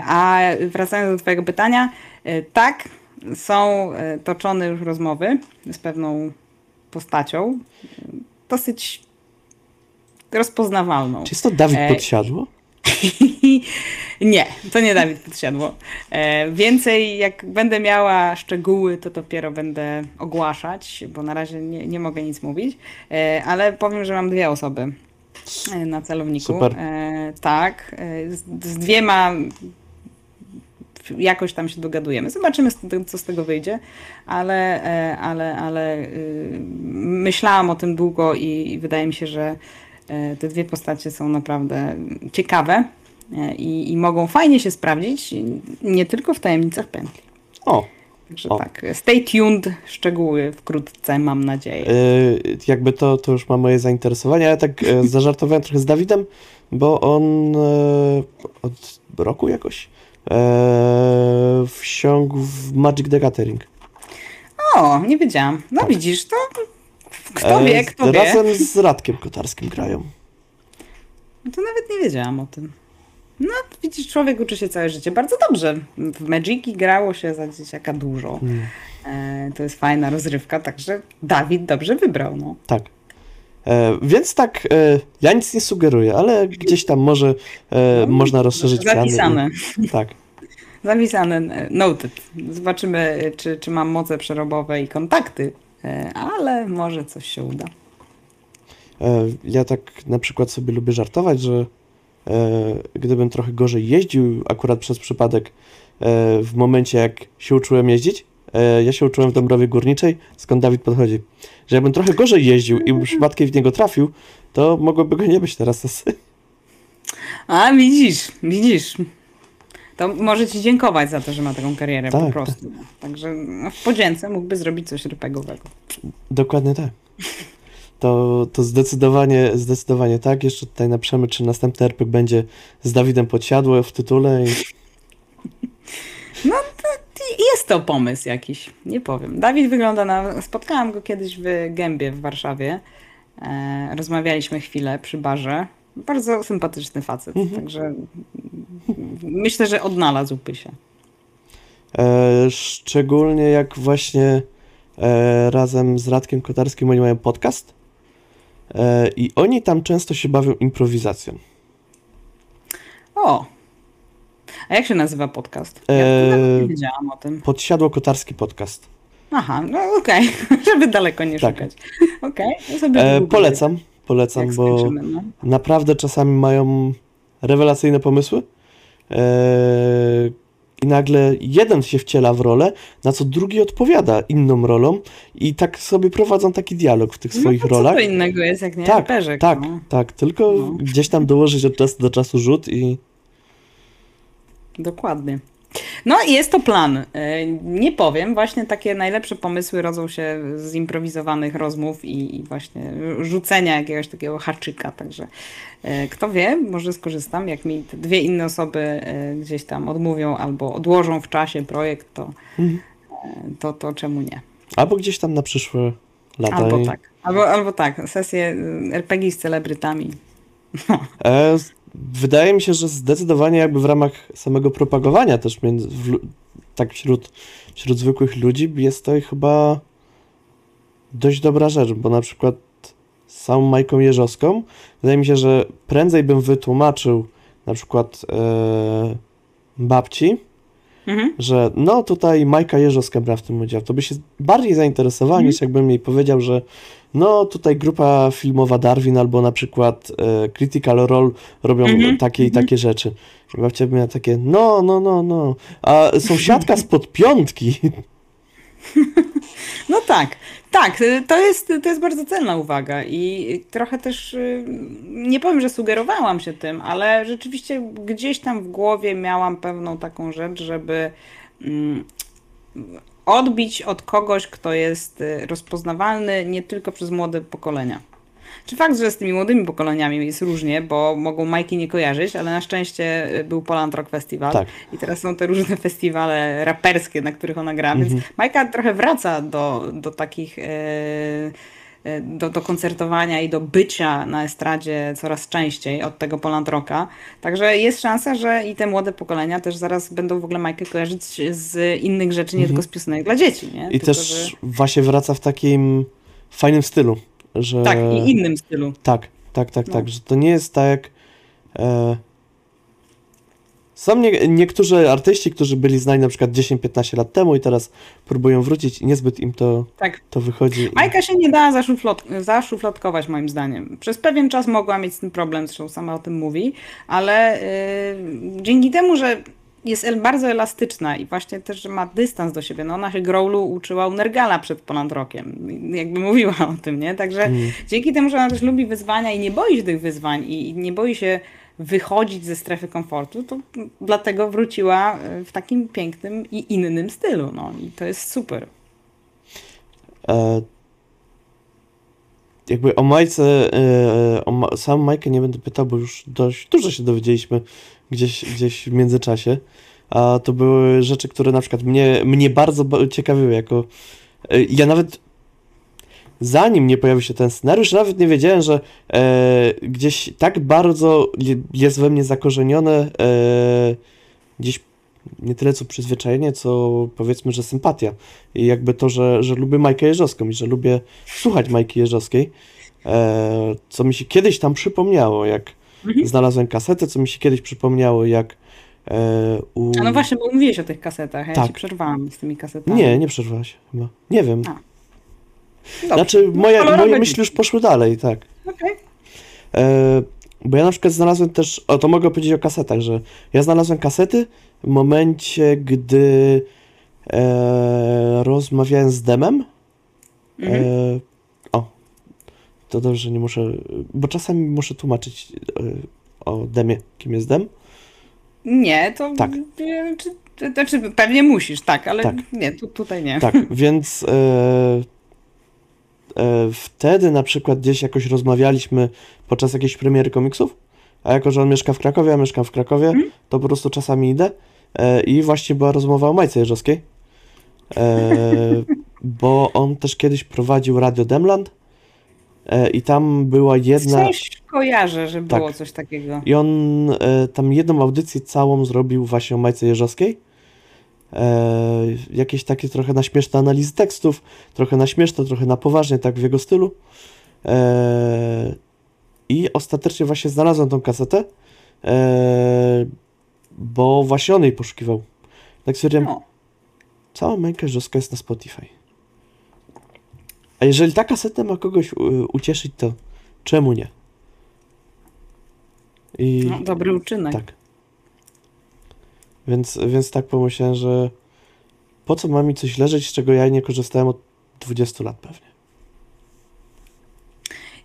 A wracając do Twojego pytania, tak, są toczone już rozmowy z pewną postacią, dosyć rozpoznawalną. Czy jest to Dawid E, Podsiadło? nie, to nie Dawid Podsiadło. E, więcej, jak będę miała szczegóły, to dopiero będę ogłaszać, bo na razie nie, nie mogę nic mówić, e, ale powiem, że mam dwie osoby e, na celowniku. Super. E, tak, e, z, z dwiema jakoś tam się dogadujemy. Zobaczymy, co z tego wyjdzie, ale, ale, ale y, myślałam o tym długo i, i wydaje mi się, że te dwie postacie są naprawdę ciekawe e, i, i mogą fajnie się sprawdzić, nie tylko w tajemnicach pętli. O, Także O. tak, stay tuned, szczegóły wkrótce, mam nadzieję. e, jakby to, to już ma moje zainteresowanie, ale tak e, zażartowałem trochę z Dawidem, bo on e, od roku jakoś e, wsiągł w Magic the Gathering. O, nie wiedziałam. No tak. widzisz, to kto wie, kto wie. Razem z Radkiem Kotarskim grają. To nawet nie wiedziałam o tym. No, widzisz, człowiek uczy się całe życie bardzo dobrze. W Magiki grało się za dzieciaka dużo. Mm. E, to jest fajna rozrywka, także Dawid dobrze wybrał. No. Tak. E, więc tak, e, ja nic nie sugeruję, ale gdzieś tam może e, można rozszerzyć. Zapisane. I, tak. Zapisane, e, noted. Zobaczymy, e, czy, czy mam moce przerobowe i kontakty, ale może coś się uda. E, ja tak na przykład sobie lubię żartować, że e, gdybym trochę gorzej jeździł, akurat przez przypadek e, w momencie jak się uczyłem jeździć, e, ja się uczyłem w Dąbrowie Górniczej, skąd Dawid podchodzi, że jakbym trochę gorzej jeździł i przypadkiem w niego trafił, to mogłoby go nie być teraz. A widzisz, widzisz. To może ci dziękować za to, że ma taką karierę po Tak, prostu. Także no, w podzięce mógłby zrobić coś rypegowego. Dokładnie tak. To, to zdecydowanie, zdecydowanie tak. Jeszcze tutaj naprzemy, czy następny RPG będzie z Dawidem Podsiadło w tytule. I... I Jest to pomysł jakiś, nie powiem. Dawid wygląda na. Spotkałam go kiedyś w Gębie w Warszawie. E, rozmawialiśmy chwilę przy barze. Bardzo sympatyczny facet, także mm, myślę, że odnalazłby się. E, szczególnie jak właśnie e, razem z Radkiem Kotarskim oni mają podcast. E, I oni tam często się bawią improwizacją. O! A jak się nazywa podcast? Ja E, nie wiedziałam o tym. Podsiadło Kotarski Podcast. Aha, no okej, żeby daleko nie Tak. szukać. Okej, to sobie E, wygoogluję, polecam, jak bo no. naprawdę czasami mają rewelacyjne pomysły. E, I nagle jeden się wciela w rolę, na co drugi odpowiada inną rolą i tak sobie prowadzą taki dialog w tych swoich no, rolach. Co to innego jest jak nie Tak, RPGek, Tak, no. tak, tylko No. gdzieś tam dołożyć od czasu do czasu rzut i Dokładnie. No i jest to plan. E, Nie powiem, właśnie takie najlepsze pomysły rodzą się z improwizowanych rozmów i, i właśnie rzucenia jakiegoś takiego haczyka, także e, kto wie, może skorzystam, jak mi dwie inne osoby e, gdzieś tam odmówią albo odłożą w czasie projekt, to, Mhm. to, to czemu nie? albo gdzieś tam na przyszłe lata. Albo i, tak. Albo, albo tak, sesje RPG z celebrytami. E, wydaje mi się, że zdecydowanie jakby w ramach samego propagowania też między, w, tak wśród, wśród zwykłych ludzi jest to chyba dość dobra rzecz, bo na przykład z samą Majką Jeżowską wydaje mi się, że prędzej bym wytłumaczył na przykład e, babci, Mhm. że no tutaj Majka Jeżowska brała w tym udział, to by się bardziej zainteresowała Mhm. niż jakbym jej powiedział, że no tutaj grupa filmowa Darwin albo na przykład e, Critical Role robią Mhm. takie i takie rzeczy. I babcia miała takie, no, no, no, no, a sąsiadka spod piątki. No tak, tak, y, to jest, to jest bardzo cenna uwaga i trochę też y, nie powiem, że sugerowałam się tym, ale rzeczywiście gdzieś tam w głowie miałam pewną taką rzecz, żeby mm, odbić od kogoś, kto jest y, rozpoznawalny nie tylko przez młode pokolenia. Czy fakt, że z tymi młodymi pokoleniami jest różnie, bo mogą Majki nie kojarzyć, ale na szczęście y, był Poland Rock Festival Tak. i teraz są te różne festiwale raperskie, na których ona gra, więc Majka trochę wraca do, do takich e, do, do koncertowania i do bycia na estradzie coraz częściej od tego Poland Rocka. Także jest szansa, że i te młode pokolenia też zaraz będą w ogóle Majkę kojarzyć z innych rzeczy, nie tylko z piosenek dla dzieci. Nie? I Tylko, też że- właśnie wraca w takim fajnym stylu, że... Tak, i innym stylu. Tak, tak, tak, No. tak, że to nie jest tak jak... E... Są nie, niektórzy artyści, którzy byli znani na przykład 10-15 lat temu i teraz próbują wrócić i niezbyt im to, Tak. to wychodzi. Majka się nie dała zaszuflad zaszufladkować moim zdaniem. Przez pewien czas mogła mieć z tym problem, zresztą sama o tym mówi, ale yy, dzięki temu, że jest el bardzo elastyczna i właśnie też, że ma dystans do siebie. No ona się growlu uczyła u Nergala przed Poland Rockiem. Jakby mówiła o tym, nie? Także dzięki temu, że ona też lubi wyzwania i nie boi się tych wyzwań i i nie boi się wychodzić ze strefy komfortu, to dlatego wróciła y, w takim pięknym i innym stylu. No i to jest super. E, jakby o Majce, e, o ma, samą Majkę nie będę pytał, bo już dość dużo się dowiedzieliśmy gdzieś, gdzieś w międzyczasie. A to były rzeczy, które na przykład mnie, mnie bardzo ba- ciekawiły jako... e, Ja nawet zanim nie pojawił się ten scenariusz, nawet nie wiedziałem, że e, gdzieś tak bardzo je- jest we mnie zakorzenione e, gdzieś nie tyle co przyzwyczajenie, co powiedzmy, że sympatia. I jakby to, że, że lubię Majkę Jeżowską i że lubię słuchać Majki Jeżowskiej, e, co mi się kiedyś tam przypomniało, jak Mhm. znalazłem kasetę, co mi się kiedyś przypomniało, jak e, u... A no właśnie, bo mówiłeś o tych kasetach, ja Tak. ci przerwałam z tymi kasetami. Nie, nie przerwałaś chyba. Nie wiem. A. Dobrze. Znaczy, moje, kolorowe moje myśli już poszły dalej, tak. Okej. E, bo ja na przykład znalazłem też, o to mogę powiedzieć o kasetach, że ja znalazłem kasety w momencie, gdy e, rozmawiałem z Demem. Mhm. E, o, to dobrze, nie muszę, bo czasami muszę tłumaczyć e, o Demie, kim jest Dem. Nie, to... Tak. nie, Czy, czy, znaczy, pewnie musisz, tak, ale Tak. nie, tu, tutaj nie. Tak, więc e, e, wtedy na przykład gdzieś jakoś rozmawialiśmy podczas jakiejś premiery komiksów, a jako, że on mieszka w Krakowie, ja mieszkam w Krakowie, Mhm. to po prostu czasami idę e, i właśnie była rozmowa o Majce Jeżowskiej, e, bo on też kiedyś prowadził Radio Demland e, i tam była jedna... Coś kojarzę, że było Tak. coś takiego. I on e, tam jedną audycję całą zrobił właśnie o Majce Jeżowskiej. E, jakieś takie trochę na śmieszne analizy tekstów, trochę na śmieszne, trochę na poważnie, tak w jego stylu. E, I ostatecznie właśnie znalazłem tą kasetę, e, bo właśnie on jej poszukiwał. Tak stwierdziłem, No. cała Majka Jeżowska jest na Spotify. A jeżeli ta kaseta ma kogoś u, ucieszyć, to czemu nie? I... No, dobry uczynek. Tak. Więc, więc tak pomyślałem, że po co ma mi coś leżeć, z czego ja nie korzystałem od 20 lat pewnie.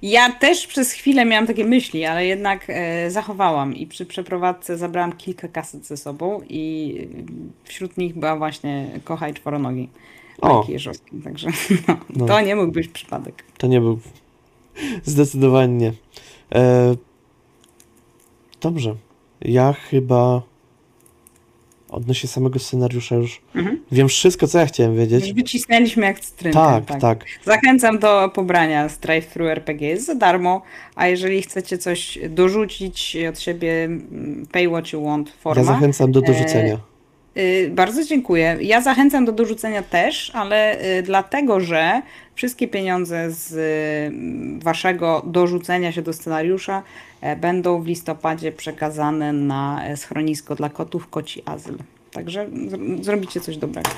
Ja też przez chwilę miałam takie myśli, ale jednak e, zachowałam i przy przeprowadzce zabrałam kilka kaset ze sobą i wśród nich była właśnie Kochaj Czworonogi. O. Majki Jeżowskiej, także no, No. to nie mógł być przypadek. To nie był. Zdecydowanie nie. E... Dobrze. Ja chyba odnośnie samego scenariusza już Mhm. wiem wszystko, co ja chciałem Już wiedzieć. wycisnęliśmy jak cytrynkę. Tak, tak. Zachęcam do pobrania Strive Through RPG, jest za darmo, a jeżeli chcecie coś dorzucić od siebie, mm, pay what you want Ja forma. zachęcam do dorzucenia. Y, Bardzo dziękuję. Ja zachęcam do dorzucenia też, ale y, dlatego, że wszystkie pieniądze z y, waszego dorzucenia się do scenariusza e, będą w listopadzie przekazane na e, schronisko dla kotów Koci Azyl. Także zr- zrobicie coś dobrego.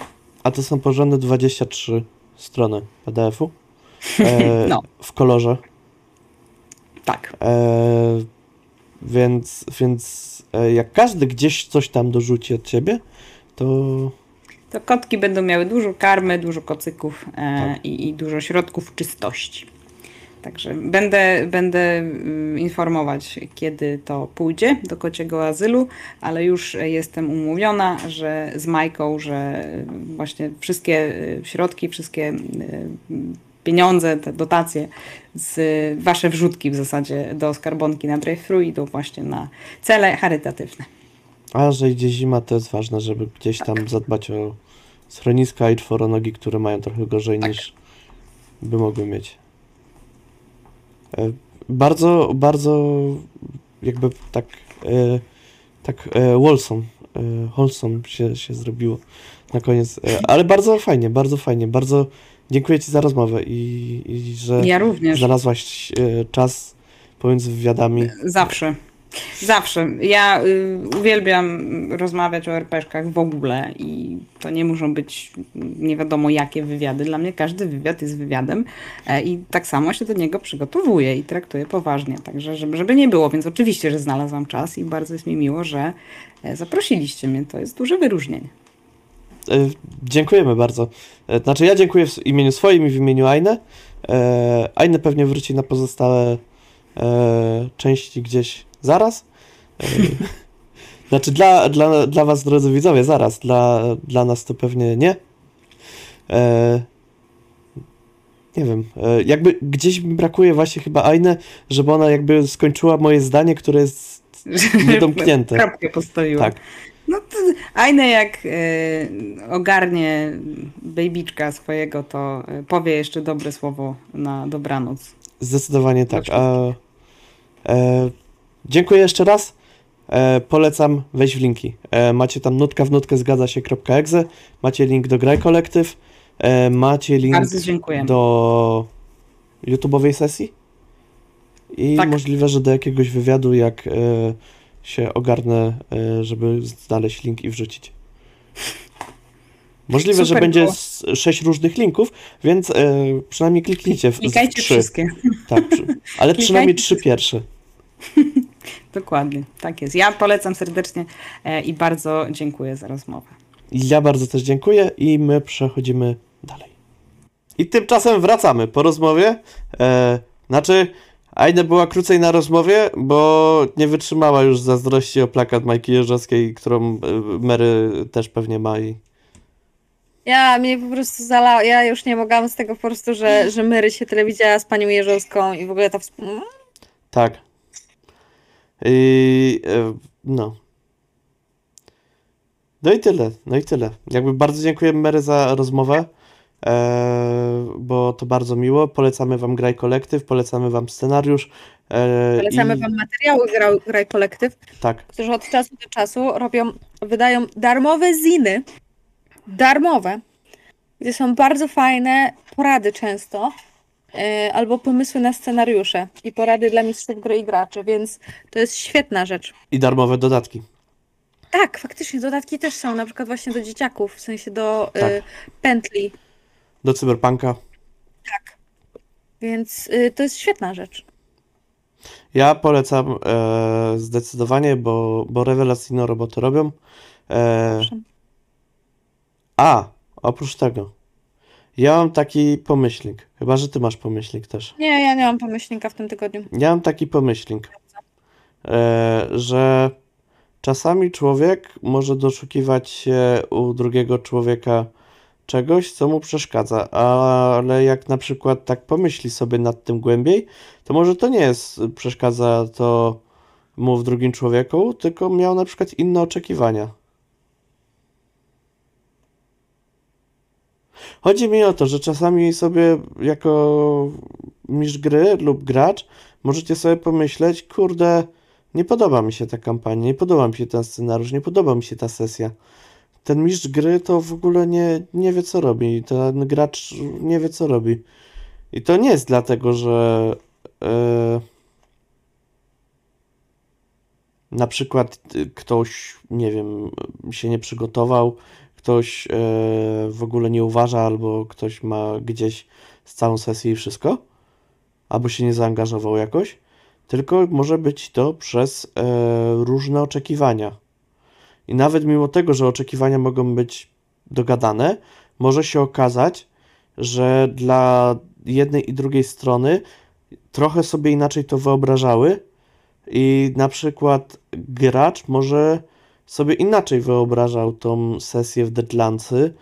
A to są porządne 23 strony PDF-u. E, No. W kolorze. Tak. E, więc więc e, jak każdy gdzieś coś tam dorzuci od ciebie, to to kotki będą miały dużo karmy, dużo kocyków e, Tak. i, i dużo środków czystości. Także będę, będę mm, informować, kiedy to pójdzie do kociego azylu, ale już jestem umówiona, że z Majką, że właśnie wszystkie y, środki, wszystkie y, pieniądze, te dotacje, z wasze wrzutki w zasadzie do skarbonki na drive-thru idą właśnie na cele charytatywne. A że idzie zima, to jest ważne, żeby gdzieś tam zadbać o schroniska i czworonogi, które mają trochę gorzej Tak. niż by mogły mieć. E, Bardzo, bardzo jakby tak e, tak e, wholesome, e, wholesome się, się zrobiło na koniec, ale bardzo fajnie, bardzo fajnie, bardzo dziękuję Ci za rozmowę i, i że Ja znalazłaś e, czas pomiędzy wywiadami. Zawsze. Zawsze. Ja y, uwielbiam rozmawiać o RPszkach w ogóle i to nie muszą być nie wiadomo jakie wywiady. Dla mnie każdy wywiad jest wywiadem e, i tak samo się do niego przygotowuję i traktuję poważnie. Także żeby, żeby nie było, więc oczywiście, że znalazłam czas i bardzo jest mi miło, że e, zaprosiliście mnie. To jest duże wyróżnienie. E, Dziękujemy bardzo. E, Znaczy ja dziękuję w imieniu swoim i w imieniu Aine. E, Aine pewnie wróci na pozostałe e, części gdzieś zaraz. Znaczy dla, dla, dla was, drodzy widzowie, zaraz. Dla, dla nas to pewnie nie. E, Nie wiem. E, Jakby gdzieś mi brakuje właśnie chyba Aine, żeby ona jakby skończyła moje zdanie, które jest niedomknięte. Kropkę postawiła. Tak. No to Aine jak e, ogarnie babyczka swojego, to e, powie jeszcze dobre słowo na dobranoc. Zdecydowanie tak. E, dziękuję jeszcze raz. E, polecam wejść w linki. E, macie tam nutka w nutkę zgadza się.exe, macie link do Graj Kolektyw, e, macie link do YouTube'owej sesji i Tak. możliwe, że do jakiegoś wywiadu, jak się ogarnę, e, żeby znaleźć link i wrzucić. Możliwe, że Super będzie było. sześć różnych linków, więc e, przynajmniej kliknijcie w, w Klikajcie trzy. wszystkie. Tak, ale przynajmniej trzy pierwsze. Dokładnie, tak jest. Ja polecam serdecznie e, i bardzo dziękuję za rozmowę. Ja bardzo też dziękuję i my przechodzimy dalej. I tymczasem wracamy po rozmowie. E, znaczy, Aina była krócej na rozmowie, bo nie wytrzymała już zazdrości o plakat Majki Jerzowskiej, którą e, Mary też pewnie ma i Ja mnie po prostu zala, ja już nie mogłam z tego po prostu, że, że Mary się tyle widziała z panią Jeżowską i w ogóle ta współ... tak. I e, no. No i tyle, no i tyle. Jakby bardzo dziękuję Mary za rozmowę, bo to bardzo miło. Polecamy wam Graj Kolektyw, polecamy wam scenariusz. E, Polecamy i- wam materiały Graj, Graj Kolektyw, Tak, którzy od czasu do czasu robią, wydają darmowe ziny, darmowe, gdzie są bardzo fajne porady często, yy, albo pomysły na scenariusze i porady dla mistrzów gry i graczy, więc to jest świetna rzecz. i darmowe dodatki. Tak, faktycznie dodatki też są, na przykład właśnie do dzieciaków, w sensie do Tak. y, pętli, Do Cyberpunka. więc y, to jest świetna rzecz. Ja polecam e, zdecydowanie, bo, bo rewelacyjną robotę robią. E, a, oprócz tego, ja mam taki pomyślnik, chyba że ty masz pomyślnik też. Nie, ja nie mam pomyślnika w tym tygodniu. Ja mam taki pomyślnik, e, że czasami człowiek może doszukiwać się u drugiego człowieka czegoś, co mu przeszkadza, ale jak na przykład tak pomyśli sobie nad tym głębiej, to może to nie jest przeszkadza to mu w drugim człowieku, tylko miał na przykład inne oczekiwania. Chodzi mi o to, że czasami sobie jako mistrz gry lub gracz możecie sobie pomyśleć, kurde, nie podoba mi się ta kampania, nie podoba mi się ten scenariusz, nie podoba mi się ta sesja. Ten mistrz gry to w ogóle nie, nie wie co robi, ten gracz nie wie co robi. I to nie jest dlatego, że e, na przykład y, ktoś, nie wiem, się nie przygotował, ktoś e, w ogóle nie uważa, albo ktoś ma gdzieś z całą sesję i wszystko, albo się nie zaangażował jakoś, tylko może być to przez e, różne oczekiwania. I nawet mimo tego, że oczekiwania mogą być dogadane, może się okazać, że dla jednej i drugiej strony trochę sobie inaczej to wyobrażały i na przykład gracz może sobie inaczej wyobrażał tą sesję w Deadlandsy,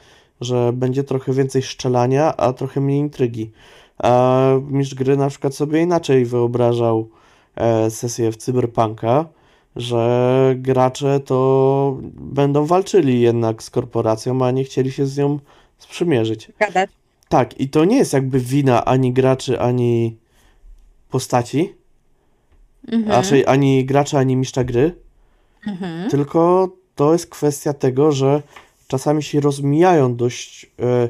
że będzie trochę więcej szczelania, a trochę mniej intrygi. A mistrz gry na przykład sobie inaczej wyobrażał e, sesję w Cyberpunka, że gracze to będą walczyli jednak z korporacją, a nie chcieli się z nią sprzymierzyć. Gadać. Tak, i to nie jest jakby wina ani graczy, ani postaci, Mhm. raczej ani gracza, ani mistrza gry, Mhm. tylko to jest kwestia tego, że czasami się rozmijają dość, e,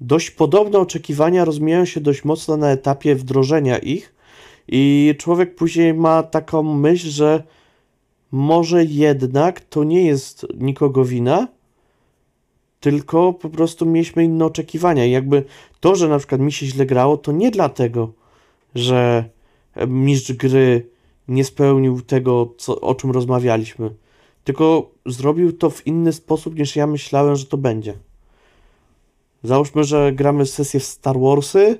dość podobne oczekiwania, rozmijają się dość mocno na etapie wdrożenia ich i człowiek później ma taką myśl, że może jednak to nie jest nikogo wina, tylko po prostu mieliśmy inne oczekiwania i jakby to, że na przykład mi się źle grało, to nie dlatego, że mistrz gry nie spełnił tego, co, o czym rozmawialiśmy, tylko zrobił to w inny sposób niż ja myślałem, że to będzie. Załóżmy, że gramy sesję w Star Warsy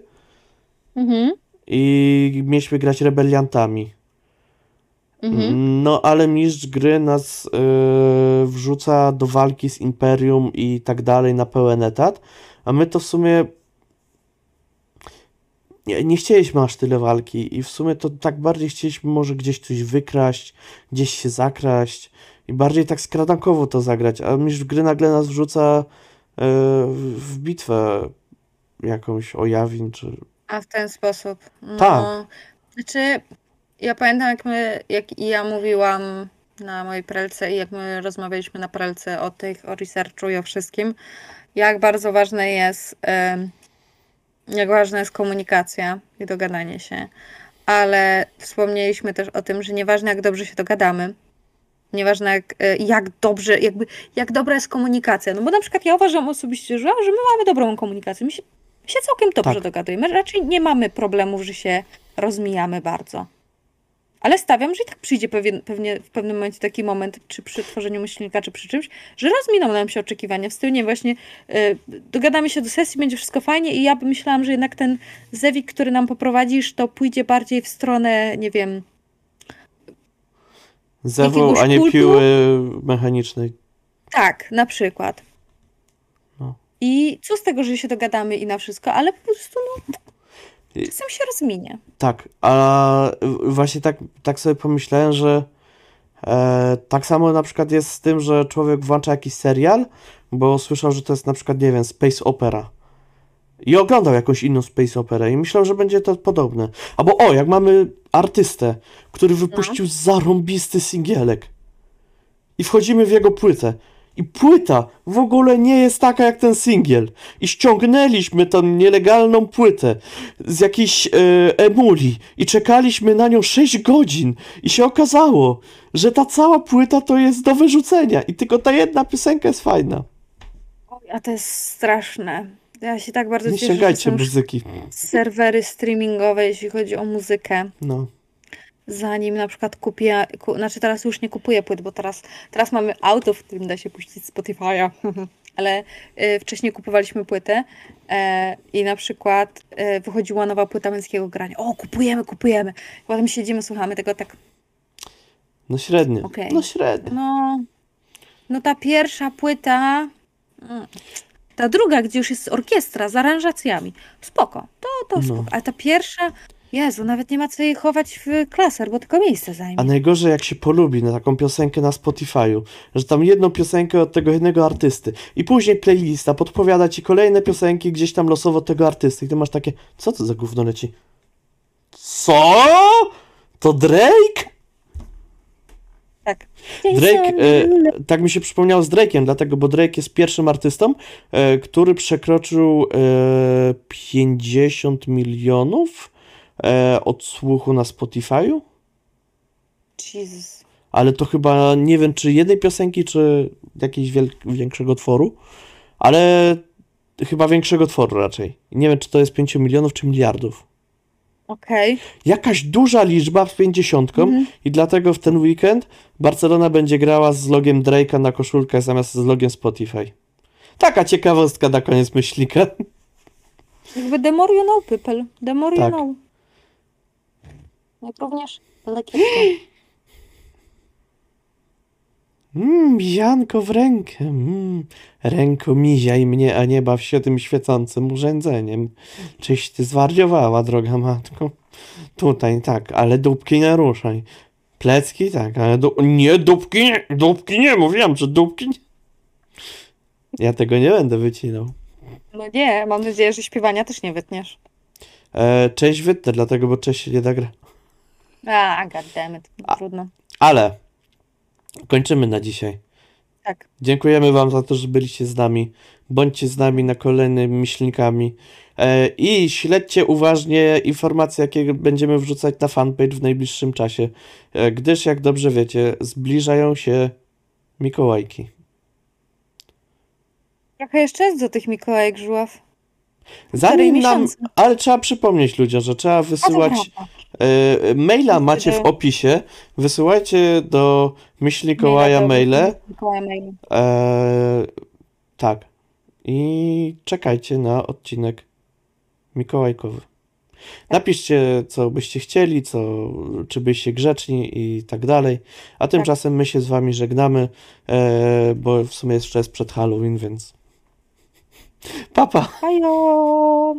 Mhm. i mieliśmy grać rebeliantami. Mhm. No, ale mistrz gry nas yy, wrzuca do walki z Imperium i tak dalej na pełen etat, a my to w sumie nie, nie chcieliśmy aż tyle walki i w sumie to tak bardziej chcieliśmy może gdzieś coś wykraść, gdzieś się zakraść i bardziej tak skradankowo to zagrać, a mistrz gry nagle nas wrzuca yy, w bitwę jakąś o Jawin, czy... A w ten sposób. No, Tak. Znaczy, ja pamiętam, jak, my, jak i ja mówiłam na mojej prelce i jak my rozmawialiśmy na prelce o tych, o researchu i o wszystkim, jak bardzo ważne jest, jak ważna jest komunikacja i dogadanie się. Ale wspomnieliśmy też o tym, że nieważne jak dobrze się dogadamy, nieważne jak, e, jak dobrze, jakby, jak dobra jest komunikacja. No bo na przykład ja uważam osobiście, że, że my mamy dobrą komunikację. My się, my się całkiem dobrze Tak. dogadujemy. Raczej nie mamy problemów, że się rozmijamy bardzo. Ale stawiam, że i tak przyjdzie pewien, pewnie w pewnym momencie taki moment, czy przy tworzeniu myślnika, czy przy czymś, że rozminą nam się oczekiwania. W stylu nie właśnie y, dogadamy się do sesji, będzie wszystko fajnie i ja bym myślałam, że jednak ten zewik, który nam poprowadzisz, to pójdzie bardziej w stronę, nie wiem, Zewu, Jakiegoś a nie kultu? piły mechanicznej. tak, na przykład. No. I co z tego, że się dogadamy i na wszystko, ale po prostu no, czasem się rozminie. Tak, a właśnie tak, tak sobie pomyślałem, że e, tak samo na przykład jest z tym, że człowiek włącza jakiś serial, bo słyszał, że to jest na przykład, nie wiem, space opera. I oglądał jakąś inną space operę i myślał, że będzie to podobne. Albo o, jak mamy artystę, który wypuścił zarąbisty singielek i wchodzimy w jego płytę. I płyta w ogóle nie jest taka jak ten singiel. I ściągnęliśmy tą nielegalną płytę z jakiejś e, emuli i czekaliśmy na nią 6 godzin. I się okazało, że ta cała płyta to jest do wyrzucenia i tylko ta jedna piosenka jest fajna. Oj, a to jest straszne. Ja się tak bardzo Nie cieszę, że są muzyki. serwery streamingowe, jeśli chodzi o muzykę. No. Zanim na przykład kupię, ku, znaczy teraz już nie kupuję płyt, bo teraz, teraz mamy auto, w którym da się puścić Spotify'a, ale y, wcześniej kupowaliśmy płytę e, i na przykład e, wychodziła nowa płyta męskiego grania. O, kupujemy, kupujemy. Potem siedzimy, słuchamy tego tak, No średnio. Okej. No średnio. no, no ta pierwsza płyta, mm, ta druga, gdzie już jest orkiestra z aranżacjami, spoko, to, to No. spoko. Ale ta pierwsza, Jezu, nawet nie ma co jej chować w klaser, bo tylko miejsce zajmie. A najgorzej jak się polubi na taką piosenkę na Spotify'u, że tam jedną piosenkę od tego jednego artysty i później playlista podpowiada ci kolejne piosenki gdzieś tam losowo od tego artysty i ty masz takie, co to za gówno leci? Co? To Drake? Tak. Drake, e, tak mi się przypomniało z Drake'iem, dlatego, bo Drake jest pierwszym artystą, e, który przekroczył e, 50 milionów e, odsłuchu na Spotify'u, Jezus. ale to chyba nie wiem, czy jednej piosenki, czy jakiegoś większego tworu, ale chyba większego tworu raczej. Nie wiem, czy to jest 5 milionów, czy miliardów. Okej. Jakaś duża liczba z 50 Mhm. i dlatego w ten weekend Barcelona będzie grała z logiem Drake'a na koszulkach zamiast z logiem Spotify. Taka ciekawostka na koniec myślnika. Jakby the more you know, people. The more Tak. you know. Jak również lekietko. Mmm, mizianko w rękę. Mm. Ręko miziaj mnie, a nie baw się tym świecącym urządzeniem. Czyś ty zwariowała, droga matko? Tutaj tak, ale dupki nie ruszaj. Plecki tak, ale du- nie, dupki nie, dupki nie, mówiłam, że dupki nie. Ja tego nie będę wycinał. No nie, mam nadzieję, że śpiewania też nie wytniesz. E, cześć wytnę, dlatego, bo cześć się nie da gra. A, goddammit. Trudno. Ale kończymy na dzisiaj. Tak. Dziękujemy Wam za to, że byliście z nami. Bądźcie z nami na kolejnymi myślnikami. E, I śledźcie uważnie informacje, jakie będziemy wrzucać na fanpage w najbliższym czasie, e, gdyż, jak dobrze wiecie, zbliżają się Mikołajki. Trochę jeszcze jest do tych Mikołajek żuław. Zanim nam, miesiące. ale trzeba przypomnieć ludziom, że trzeba A to wysyłać prawda. E, maila macie w opisie. Wysyłajcie do Myślikołaja maile. Eee, tak. I czekajcie na odcinek Mikołajkowy. Napiszcie, co byście chcieli, co, czy byście grzeczni i tak dalej. A tymczasem my się z wami żegnamy, e, bo w sumie jeszcze jest przed Halloween, więc. Papa! Hajo!